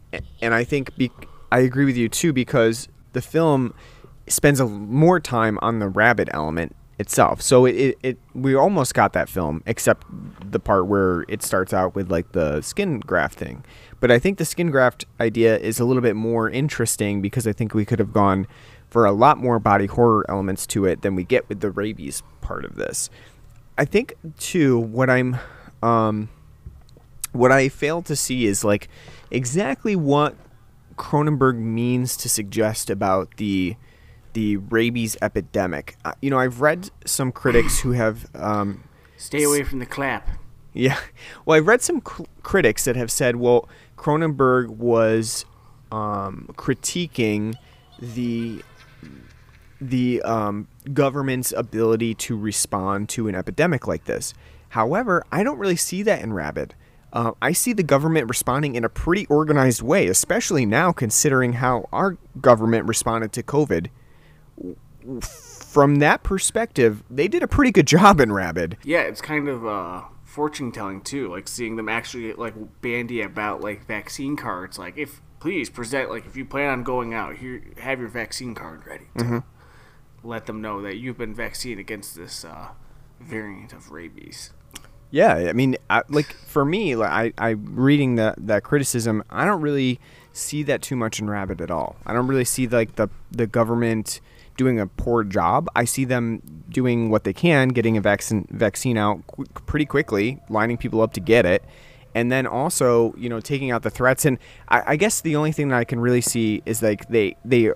and I think be, I agree with you too because the film spends a more time on the rabbit element itself. So it, it, it we almost got that film except the part where it starts out with like the skin graft thing. But I think the skin graft idea is a little bit more interesting because I think we could have gone for a lot more body horror elements to it than we get with the rabies part of this. I think too what I'm um what I fail to see is like exactly what Cronenberg means to suggest about the the rabies epidemic. Uh, you know, I've read some critics who have um, stay away from the clap yeah. Well, I've read some cr- critics that have said, well, Cronenberg was um, critiquing the the um, government's ability to respond to an epidemic like this. However, I don't really see that in Rabid. Uh, I see the government responding in a pretty organized way, especially now considering how our government responded to COVID. From that perspective, they did a pretty good job in Rabid. yeah it's kind of uh fortune telling too like seeing them actually like bandy about like vaccine cards like if please present like if you plan on going out here have your vaccine card ready to let them know that you've been vaccinated against this uh variant of rabies Yeah, I mean, I, like for me, like I, I reading that that criticism, I don't really see that too much in Rabid at all. I don't really see like the the government doing a poor job. I see them doing what they can, getting a vaccine vaccine out qu- pretty quickly, lining people up to get it, and then also you know taking out the threats. And I, I guess the only thing that I can really see is like they they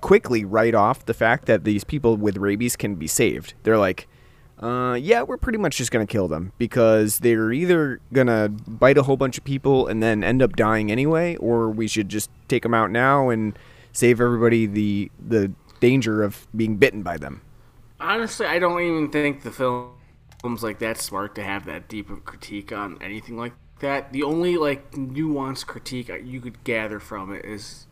quickly write off the fact that these people with rabies can be saved. They're like, uh, yeah, we're pretty much just gonna kill them because they're either gonna bite a whole bunch of people and then end up dying anyway, or we should just take them out now and save everybody the the danger of being bitten by them. Honestly, I don't even think the film's like that smart to have that deep of critique on anything like that. The only like nuanced critique you could gather from it is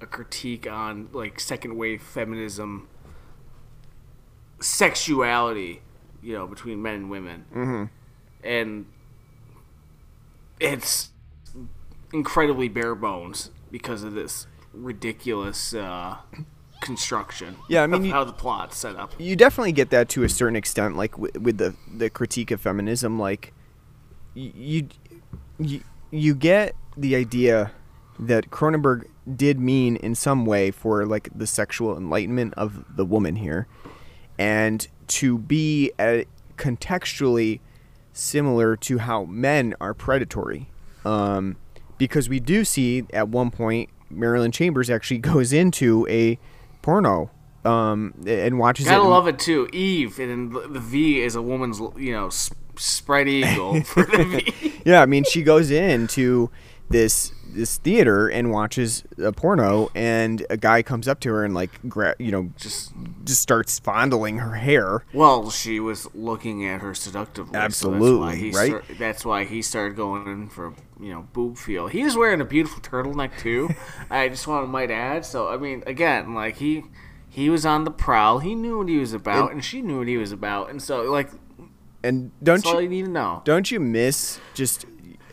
a critique on like second wave feminism, sexuality, you know, between men and women, mm-hmm. and it's incredibly bare bones because of this ridiculous uh, construction. Yeah, I mean, of you- how the plot's set up. you definitely get that to a certain extent like with, with the the critique of feminism like you you you get the idea that Cronenberg did mean in some way for like the sexual enlightenment of the woman here and to be uh contextually similar to how men are predatory um, because we do see at one point Marilyn Chambers actually goes into a porno um, and watches Gotta it. love it too. Eve, and the V is a woman's, you know, spread eagle for the V. Yeah, I mean, she goes into this this theater and watches a porno, and a guy comes up to her and like, gra- you know, Just just starts fondling her hair. well, she was looking at her seductively. so Absolutely, that's why he right? start- that's why he started going in for you know boob feel. He was wearing a beautiful turtleneck too. I just want to might add. So I mean, again, like he he was on the prowl. He knew what he was about, and, she knew what he was about, and so like And don't That's all you you need to know. don't you miss just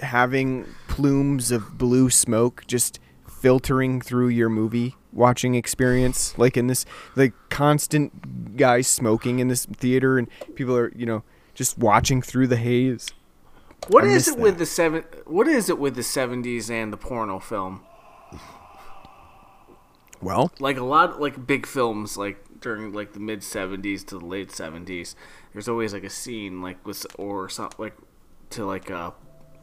having plumes of blue smoke just filtering through your movie watching experience like in this like constant guys smoking in this theater and people are you know just watching through the haze What I is it with the seven? What is it with the seventies and the porno film? well Like a lot, like big films, like during like the mid seventies to the late seventies. There's always like a scene, like with or something like to like uh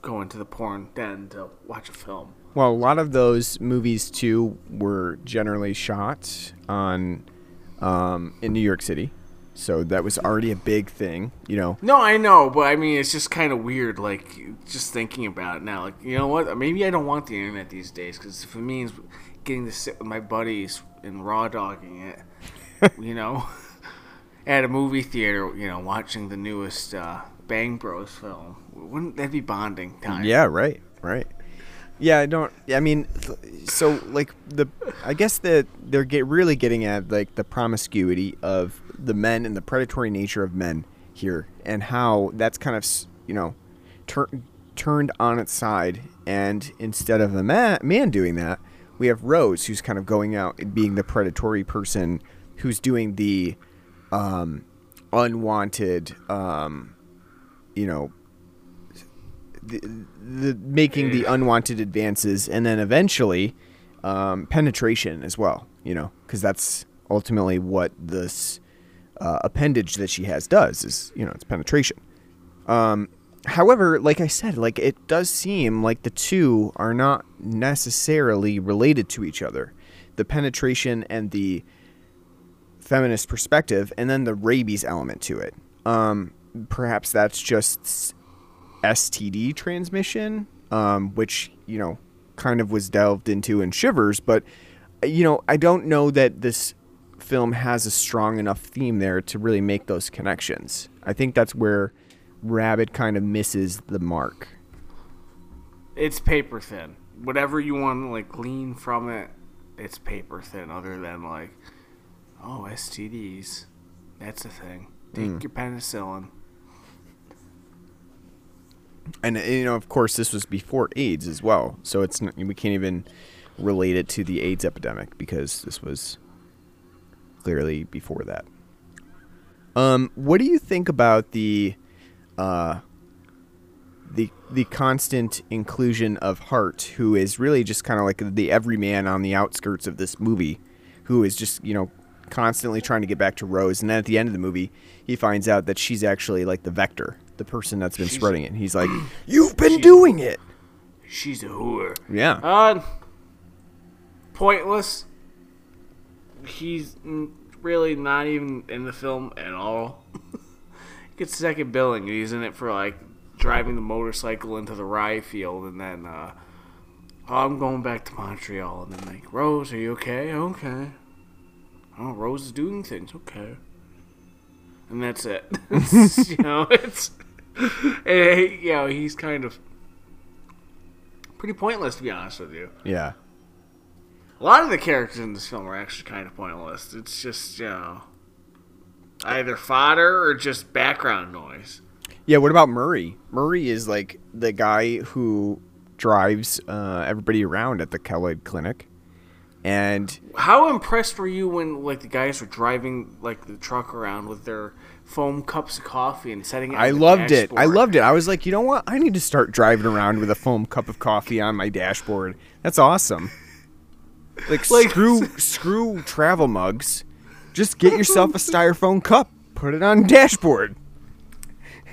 go to the porn den to watch a film. well a lot of those movies too were generally shot on um in new york city so that was already a big thing you know No, I know, but I mean, it's just kind of weird. Like just thinking about it now. Like you know what? Maybe I don't want the internet these days because if it means getting to sit with my buddies and raw dogging it, you know, at a movie theater, you know, watching the newest uh, Bang Bros film, wouldn't that be bonding time? Yeah, right, right. Yeah, I don't. I mean, so like the, I guess that they're get really getting at like the promiscuity of the men and the predatory nature of men here, and how that's kind of you know, tur- turned on its side, and instead of the man man doing that, we have Rose who's kind of going out and being the predatory person who's doing the, um, unwanted, um, you know, the, the making the unwanted advances and then eventually um, penetration as well you know because that's ultimately what this uh, appendage that she has does is you know it's penetration. Um, however like i said like it does seem like the two are not necessarily related to each other. The penetration and the feminist perspective and then the rabies element to it. Um, perhaps that's just STD transmission, um, which you know kind of was delved into in Shivers, but you know I don't know that this film has a strong enough theme there to really make those connections. I think that's where Rabid kind of misses the mark. it's paper thin. Whatever you want to like glean from it, it's paper thin. Other than like, oh STDs, that's a thing. Take your penicillin. And you know, of course, this was before AIDS as well, so it's not, we can't even relate it to the AIDS epidemic because this was clearly before that. Um, what do you think about the uh, the the constant inclusion of Hart, who is really just kind of like the everyman on the outskirts of this movie, who is just you know constantly trying to get back to Rose, and then at the end of the movie, he finds out that she's actually like the vector, the person that's been spreading it. He's like, "You've been doing it." She's a whore. Yeah. Uh, pointless. He's really not even in the film at all. Gets second billing. He's in it for like driving the motorcycle into the rye field, and then uh, oh, I'm going back to Montreal, and then like Rose, are you okay? Okay. Oh, Rose is doing things. Okay. And that's it. you know, it's eh, you know he's kind of pretty pointless to be honest with you. Yeah. A lot of the characters in this film are actually kind of pointless. It's just, you know, either fodder or just background noise. Yeah, what about Murray? Murray is like the guy who drives uh, everybody around at the Keloid Clinic. And How impressed were you when, like, the guys were driving, like, the truck around with their foam cups of coffee and setting it I loved it. I loved it. I was like, you know what? I need to start driving around with a foam cup of coffee on my dashboard. That's awesome. Like, Like- screw screw travel mugs. Just get yourself a styrofoam cup. Put it on dashboard.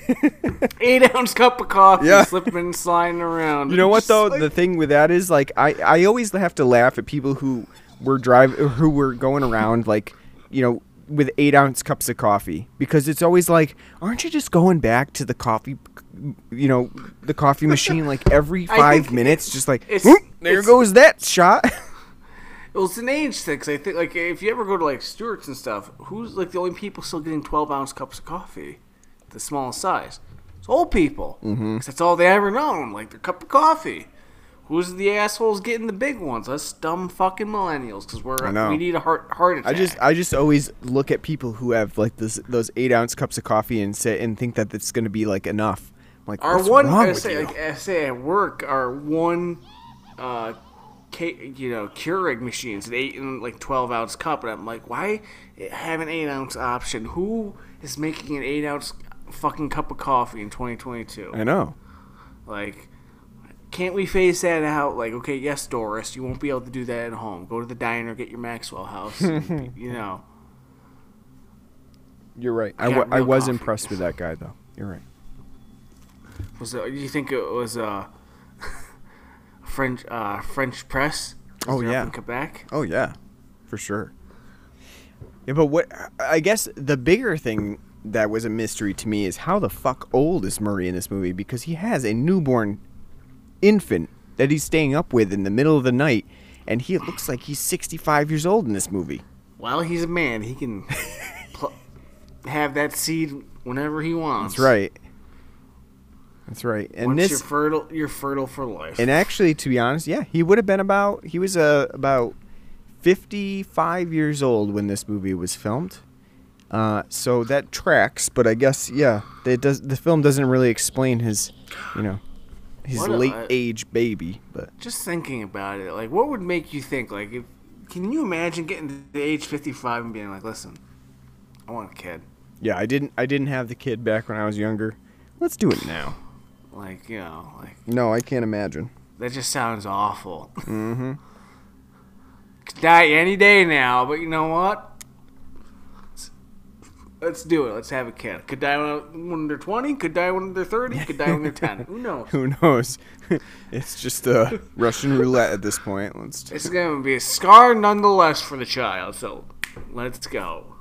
Eight ounce cup of coffee, Yeah. slipping and sliding around. You know what though? like- the thing with that is like I I always have to laugh at people who were drive who were going around like you know with eight ounce cups of coffee because it's always like aren't you just going back to the coffee you know the coffee machine like every five think minutes just like it's- "Whoop, there it's- goes that shot Well, it's an age thing. 'cause I think, like, if you ever go to like Stewart's and stuff, who's like the only people still getting twelve ounce cups of coffee, the smallest size? It's old people. Mm-hmm. that's all they ever known, like their cup of coffee. Who's the assholes getting the big ones? Us dumb fucking millennials, because we're we need a heart heart attack. I just I just always look at people who have like this those eight ounce cups of coffee and say and think that it's gonna be like enough. I'm like our one I say, like, I say at work, our one, uh, ca- you know, Keurig machines, an eight and like twelve ounce cup, and I'm like, why have an eight ounce option? Who is making an eight ounce fucking cup of coffee in 2022? I know. Like, can't we phase that out? Like, okay, yes, Doris, you won't be able to do that at home. Go to the diner, get your Maxwell House. and, you know, You're right. I, I got w- I real was coffee. impressed with that guy though. You're right. was it, you think it was uh, French uh, French press? Oh, there up yeah. in Quebec. Oh yeah, for sure. Yeah, but what I guess the bigger thing that was a mystery to me is how the fuck old is Murray in this movie because he has a newborn infant that he's staying up with in the middle of the night, and he looks like he's 65 years old in this movie. Well, he's a man. He can pl- have that seed whenever he wants. That's right. That's right. And Once this you're fertile, you're fertile for life. And actually, to be honest, yeah, he would have been about he was uh, about fifty five years old when this movie was filmed. Uh, so that tracks, but I guess yeah, it does. The film doesn't really explain his, you know, his What a- late age baby. But Just thinking about it, like, what would make you think, like, if, can you imagine getting to the age 55 and being like, listen, I want a kid. yeah, I didn't I didn't have the kid back when I was younger. Let's do it now. Like, you know, like, No, I can't imagine. that just sounds awful. Mm-hmm. Could die any day now, but you know what? Let's, do it. Let's have a kid. Could die when, they're 20, could die when they're 30, could die when they're 10. Who knows? Who knows? it's just a Russian roulette at this point. Let's. It's going to be a scar nonetheless for the child, so let's go.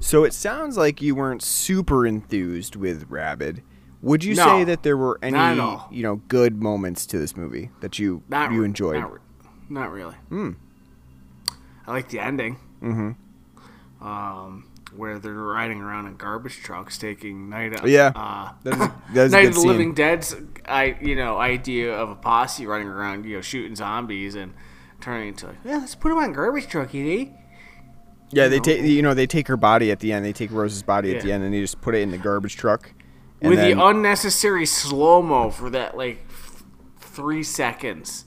So it sounds like you weren't super enthused with Rabid. Would you No, say that there were any, not at all. you know, good moments to this movie that you Not you enjoyed? Not, not really. Hmm. I like the ending. Mm-hmm. um, where they're riding around in garbage trucks taking night of Yeah. uh, That is a- that is a Night of the scene. Living Dead's I you know idea of a posse running around you know shooting zombies and turning into like yeah let's put them on garbage truck eh? Yeah, they take you know they take her body at the end. They take Rose's body at the end and they just put it in the garbage truck. With then, the unnecessary slow mo for that like f- three seconds.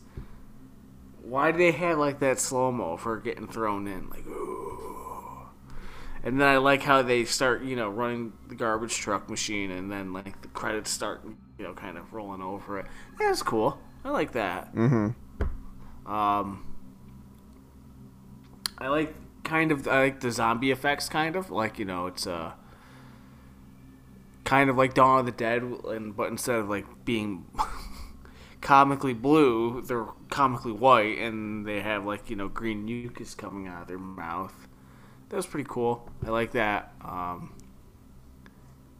Why do they have like that slow mo for getting thrown in? Like, ooh. And then I like how they start, you know, running the garbage truck machine, and then like the credits start, you know, kind of rolling over it. That's cool. I like that. Mhm. Um, I like kind of I like the zombie effects, kind of like you know, it's uh kind of like Dawn of the Dead, and but instead of like being comically blue, they're comically white, and they have like you know green mucus coming out of their mouth. That was pretty cool. I like that. Um,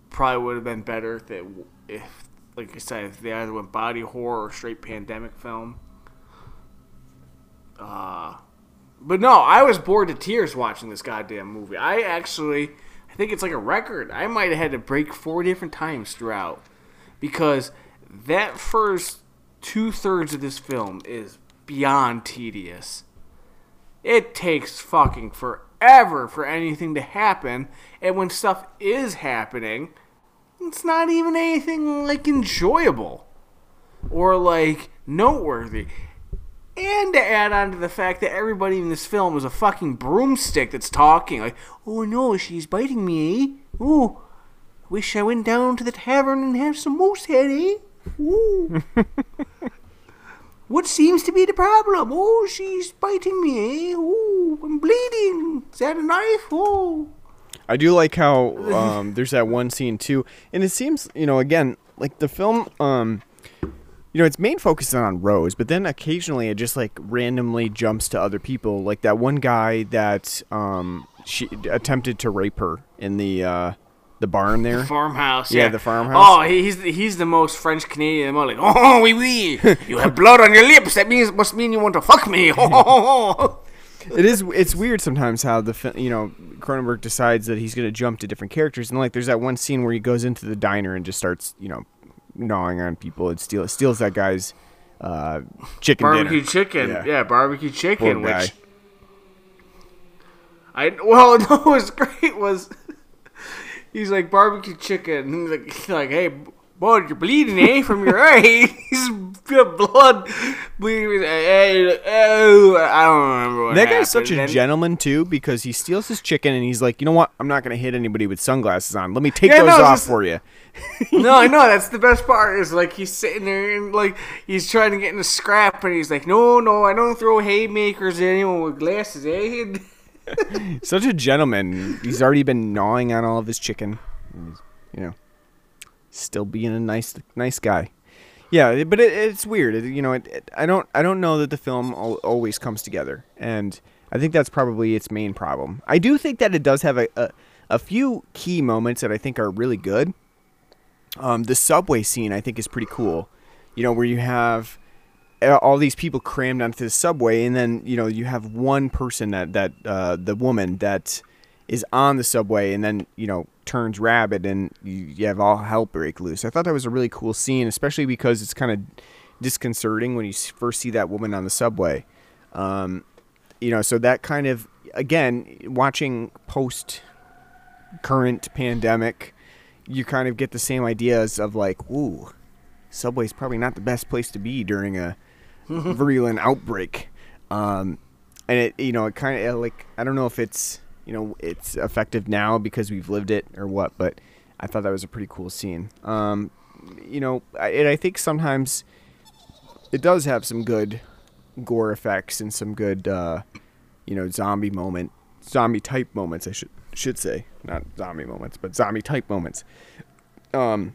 probably would have been better if, it, if, like I said, if they either went body horror or straight pandemic film. Uh, but no, I was bored to tears watching this goddamn movie. I actually, I think it's like a record. I might have had to break four different times throughout because that first two thirds of this film is beyond tedious. It takes fucking forever for anything to happen, and when stuff is happening, it's not even anything like enjoyable or like noteworthy. And to add on to the fact that everybody in this film is a fucking broomstick that's talking, like, oh no, she's biting me, eh? Oh, wish I went down to the tavern and have some Moosehead, eh? Ooh. what seems to be the problem? Oh, she's biting me, eh? Oh, I'm bleeding. Is that a knife? Oh. I do like how um, there's that one scene too, and it seems you know again like the film, um, you know, its main focus is on Rose, but then occasionally it just like randomly jumps to other people, like that one guy that um, she attempted to rape her in the uh, the barn there. Farmhouse. Yeah, Yeah, the farmhouse. Oh, he's the, he's the most French Canadian. I'm like, oh, oui, oui. You have blood on your lips. That means must mean you want to fuck me. It is it's weird sometimes how the you know Cronenberg decides that he's going to jump to different characters and like there's that one scene where he goes into the diner and just starts you know gnawing on people and steal, steals that guy's uh, chicken barbecue dinner. chicken. Yeah. Yeah. barbecue Poor chicken. guy. Which I well, no, what was great was he's like barbecue chicken. And he's like, he's like, hey, boy, you're bleeding, eh, from your eye. he's got blood bleeding. Hey, oh, I don't remember what That guy's such a happened. And- gentleman too because he steals his chicken and he's like, you know what? I'm not gonna hit anybody with sunglasses on. Let me take Yeah, those no, off just- for you. no, I know that's the best part. Is like he's sitting there and like he's trying to get in a scrap, and he's like, "No, no, I don't throw haymakers at anyone with glasses, eh?" Such a gentleman. He's already been gnawing on all of his chicken. he's, You know, still being a nice, nice guy. Yeah, but it, it's weird. It, you know, it, I don't, I don't know that the film al- always comes together, and I think that's probably its main problem. I do think that it does have a, a, a few key moments that I think are really good. Um, the subway scene I think is pretty cool. You know, where you have all these people crammed onto the subway, and then you know you have one person that that uh, the woman that is on the subway, and then you know turns rabid, and you, you have all hell break loose. I thought that was a really cool scene, especially because it's kind of disconcerting when you first see that woman on the subway. Um, you know, so that kind of again watching post current pandemic, you kind of get the same ideas of like, ooh, Subway's probably not the best place to be during a virulent outbreak. Um, and it, you know, it kind of like I don't know if it's you know it's effective now because we've lived it or what, but I thought that was a pretty cool scene. Um, you know, I, and I think sometimes it does have some good gore effects and some good, uh, you know, zombie moment, zombie type moments. I should should say, not zombie moments, but zombie type moments. Um,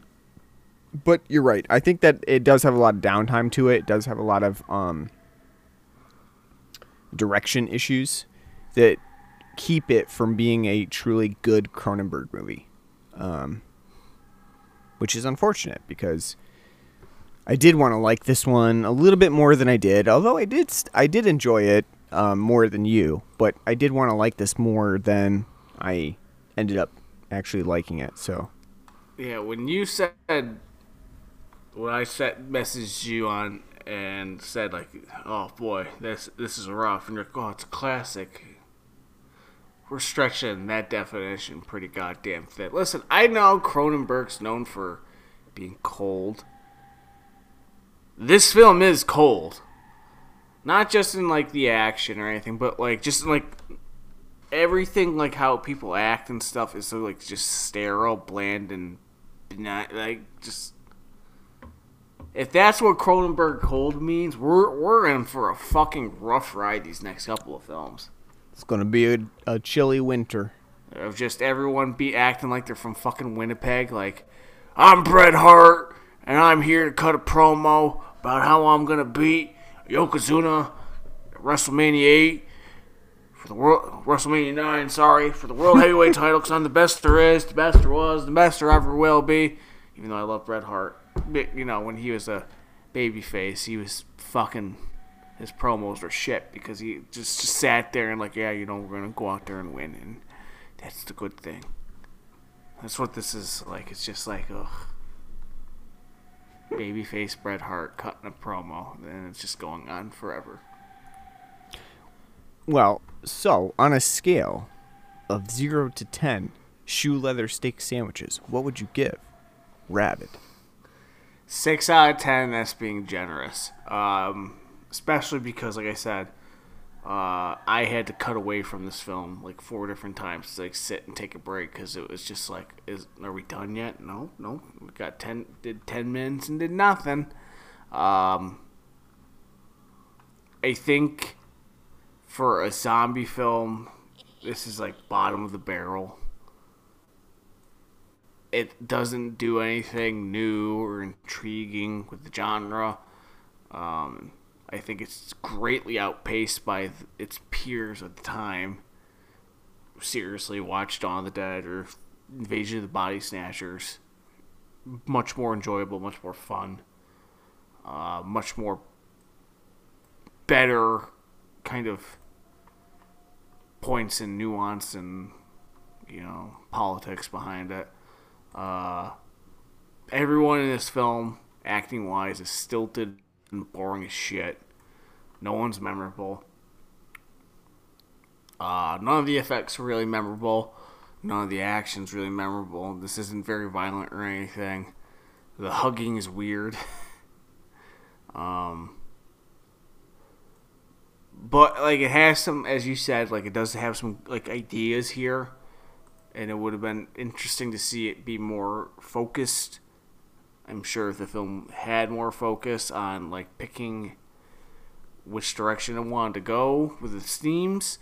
but you're right. I think that it does have a lot of downtime to it. It does have a lot of um, direction issues that keep it from being a truly good Cronenberg movie, um, which is unfortunate because I did want to like this one a little bit more than I did. Although I did, I did enjoy it um, more than you, but I did want to like this more than I ended up actually liking it. So Yeah, when you said when I set messaged you on and said like, "Oh boy, this this is rough," and you're like, "Oh, it's classic." We're stretching that definition pretty goddamn thin. Listen, I know Cronenberg's known for being cold. This film is cold, not just in like the action or anything, but like just like everything like how people act and stuff is so like just sterile, bland, and not like just. If that's what Cronenberg cold means, we're we're in for a fucking rough ride these next couple of films. it's gonna be a, a chilly winter. Of just everyone be acting like they're from fucking Winnipeg, like I'm Bret Hart and I'm here to cut a promo about how I'm gonna beat Yokozuna at WrestleMania 8 for the world WrestleMania 9, sorry, for the World Heavyweight title because I'm the best there is, the best there was, the best there ever will be. Even though I love Bret Hart, you know when he was a babyface, he was fucking. His promos were shit because he just, just sat there and like, yeah, you know, we're gonna go out there and win, and that's the good thing. That's what this is like. It's just like, ugh. Babyface Bret Hart cutting a promo, and it's just going on forever. Well, so on a scale of zero to ten shoe leather steak sandwiches, what would you give Rabid? Six out of ten. That's being generous. Um, especially because, like I said, uh, I had to cut away from this film like four different times to like sit and take a break because it was just like, is are we done yet? No, no. We got ten, did ten minutes and did nothing. Um, I think for a zombie film, this is like bottom of the barrel. It doesn't do anything new or intriguing with the genre. Um, I think it's greatly outpaced by th- its peers at the time. Seriously, watch Dawn of the Dead or Invasion of the Body Snatchers. Much more enjoyable, much more fun, uh, much more better kind of points and nuance and you know politics behind it. Uh, everyone in this film, acting wise, is stilted and boring as shit. No one's memorable. Uh, none of the effects are really memorable. None of the action's really memorable. This isn't very violent or anything. The hugging is weird. um, but like it has some, as you said, like it does have some like ideas here, and it would have been interesting to see it be more focused. I'm sure if the film had more focus on like picking which direction it wanted to go with its themes,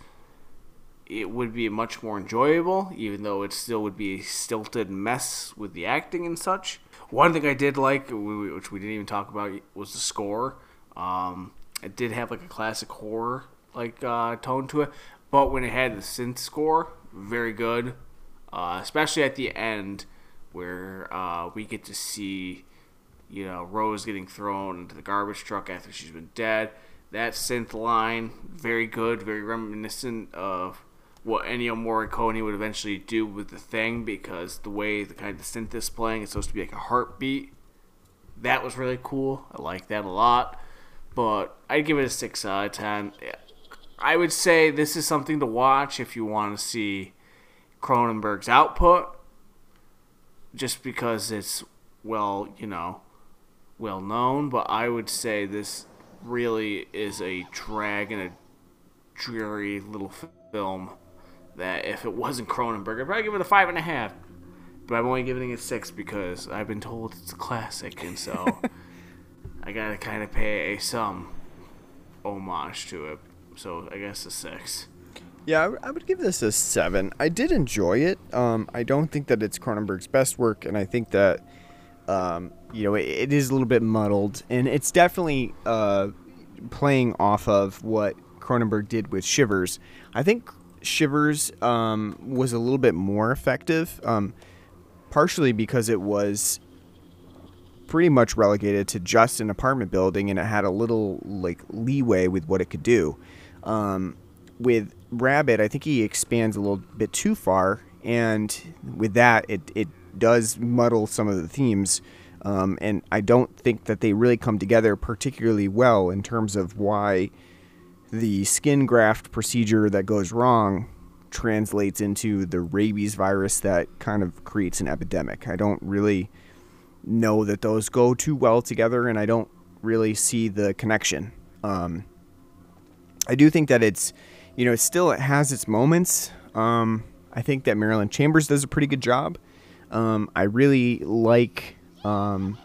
it would be much more enjoyable, even though it still would be a stilted mess with the acting and such. One thing I did like, which we didn't even talk about, was the score. Um, it did have like a classic horror like uh, tone to it, but when it had the synth score, very good. Uh, especially at the end where uh, we get to see, you know, Rose getting thrown into the garbage truck after she's been dead. That synth line, very good, very reminiscent of what Ennio Morricone would eventually do with the thing because the way the kind of the synth is playing, it's supposed to be like a heartbeat. That was really cool. I like that a lot. But I'd give it a 6 out of 10. I would say this is something to watch if you want to see Cronenberg's output, just because it's, well, you know, well known. But I would say this really is a drag and a dreary little film that if it wasn't Cronenberg, I'd probably give it a five and a half. But I'm only giving it six because I've been told it's a classic, and so I gotta kind of pay a some homage to it. So I guess a six. Yeah, I would give this a seven. I did enjoy it. Um, I don't think that it's Cronenberg's best work, and I think that um, you know it, it is a little bit muddled, and it's definitely uh, playing off of what Cronenberg did with Shivers. I think Shivers um, was a little bit more effective, um, partially because it was pretty much relegated to just an apartment building, and it had a little like leeway with what it could do. Um, with Rabid, I think he expands a little bit too far, and with that, it it does muddle some of the themes. Um, and I don't think that they really come together particularly well in terms of why the skin graft procedure that goes wrong translates into the rabies virus that kind of creates an epidemic. I don't really know that those go too well together, and I don't really see the connection. Um, I do think that it's, you know, still it has its moments. Um, I think that Marilyn Chambers does a pretty good job. Um, I really like um,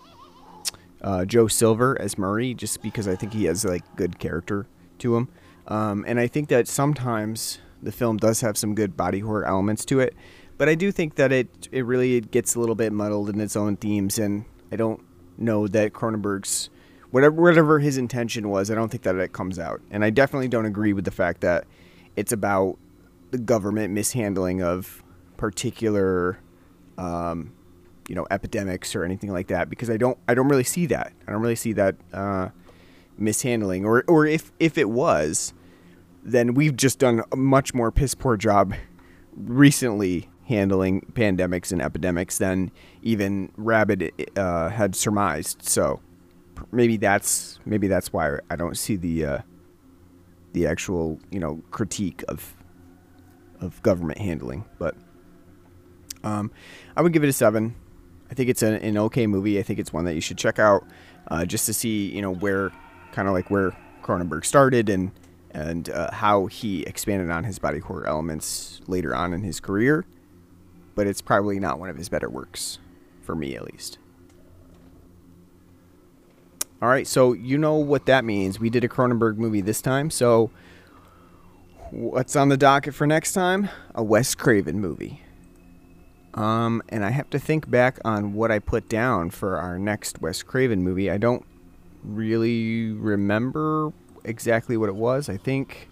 uh, Joe Silver as Murray, just because I think he has like good character to him, um, and I think that sometimes the film does have some good body horror elements to it. But I do think that it it really gets a little bit muddled in its own themes, and I don't know that Cronenberg's whatever whatever his intention was, I don't think that it comes out. And I definitely don't agree with the fact that it's about the government mishandling of particular um, you know epidemics or anything like that because I don't I don't really see that. I don't really see that uh, mishandling or or if if it was then we've just done a much more piss poor job recently handling pandemics and epidemics than even Rabid uh, had surmised. So maybe that's maybe that's why I don't see the uh, the actual you know critique of of government handling. But um, I would give it a seven. I think it's an, an okay movie. I think it's one that you should check out uh, just to see you know where kind of like where Cronenberg started and and uh, how he expanded on his body horror elements later on in his career. But it's probably not one of his better works, for me at least. All right, so you know what that means. We did a Cronenberg movie this time, so what's on the docket for next time? A Wes Craven movie. Um, and I have to think back on what I put down for our next Wes Craven movie. I don't really remember exactly what it was. I think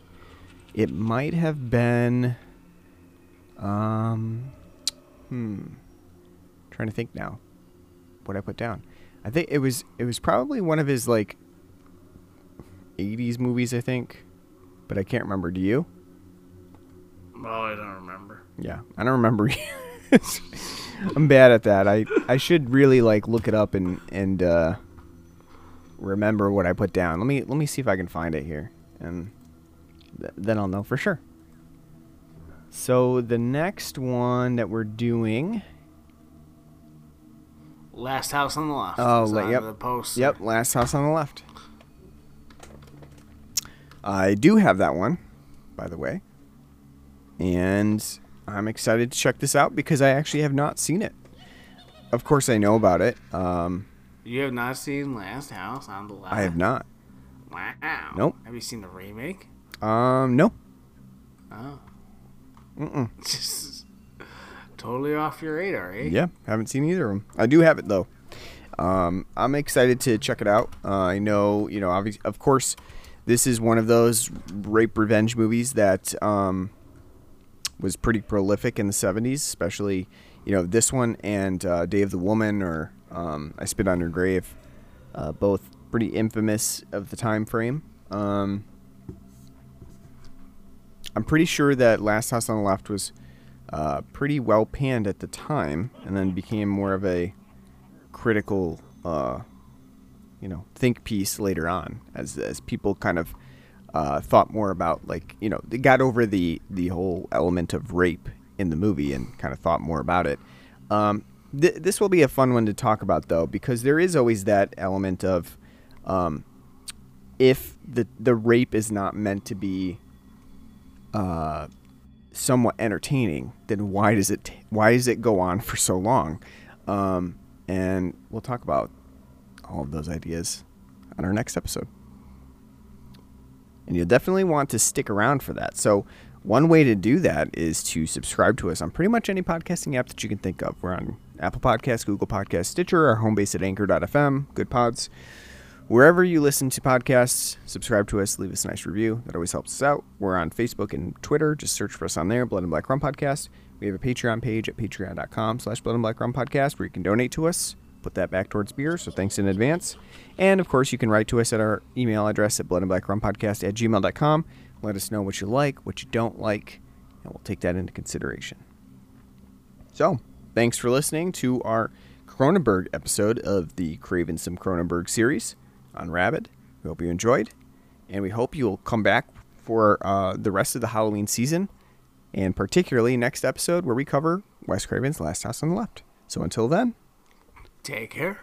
it might have been. Um, hmm. Trying to think now. What I put down. I think it was it was probably one of his like 80s movies. I think, but I can't remember. Do you? Oh, I don't remember. Yeah, I don't remember. I'm bad at that. I I should really like look it up and and uh, remember what I put down. Let me let me see if I can find it here, and th- then I'll know for sure. So the next one that we're doing, Last house on the left. Oh, la- yep. The post. yep, last house on the left. I do have that one, by the way, and I'm excited to check this out because I actually have not seen it. Of course, I know about it. Um, You have not seen Last House on the Left. I have not. Wow. Nope. Have you seen the remake? Um, no. Oh. Mm-mm. Totally off your radar, eh? Yeah, haven't seen either of them. I do have it though. Um, I'm excited to check it out. Uh, I know, you know, obviously, of course, this is one of those rape revenge movies that um, was pretty prolific in the 70s, especially, you know, this one and uh, Day of the Woman or um, I Spit on Her Grave, uh, both pretty infamous of the time frame. Um, I'm pretty sure that Last House on the Left was uh, pretty well panned at the time, and then became more of a critical, uh, you know, think piece later on, as as people kind of uh, thought more about like you know they got over the the whole element of rape in the movie and kind of thought more about it. Um, th- this will be a fun one to talk about though, because there is always that element of um, if the the rape is not meant to be uh, somewhat entertaining, then why does it why does it go on for so long? Um, and we'll talk about all of those ideas on our next episode. And you'll definitely want to stick around for that. So one way to do that is to subscribe to us on pretty much any podcasting app that you can think of. We're on Apple Podcasts, Google Podcasts, Stitcher, our home base at anchor.fm, Good Pods. Wherever you listen to podcasts, subscribe to us, leave us a nice review. That always helps us out. We're on Facebook and Twitter. Just search for us on there, Blood and Black Rum Podcast. We have a Patreon page at patreon.com slash Blood and Black Rum Podcast where you can donate to us, put that back towards beer, so thanks in advance. And, of course, you can write to us at our email address at blood and black rum podcast at gmail.com. Let us know what you like, what you don't like, and we'll take that into consideration. So, thanks for listening to our Cronenberg episode of the Craven Some Cronenberg series on Rabid. We hope you enjoyed, and we hope you'll come back for uh, the rest of the Halloween season, and particularly next episode where we cover Wes Craven's Last House on the Left. So until then, Take care.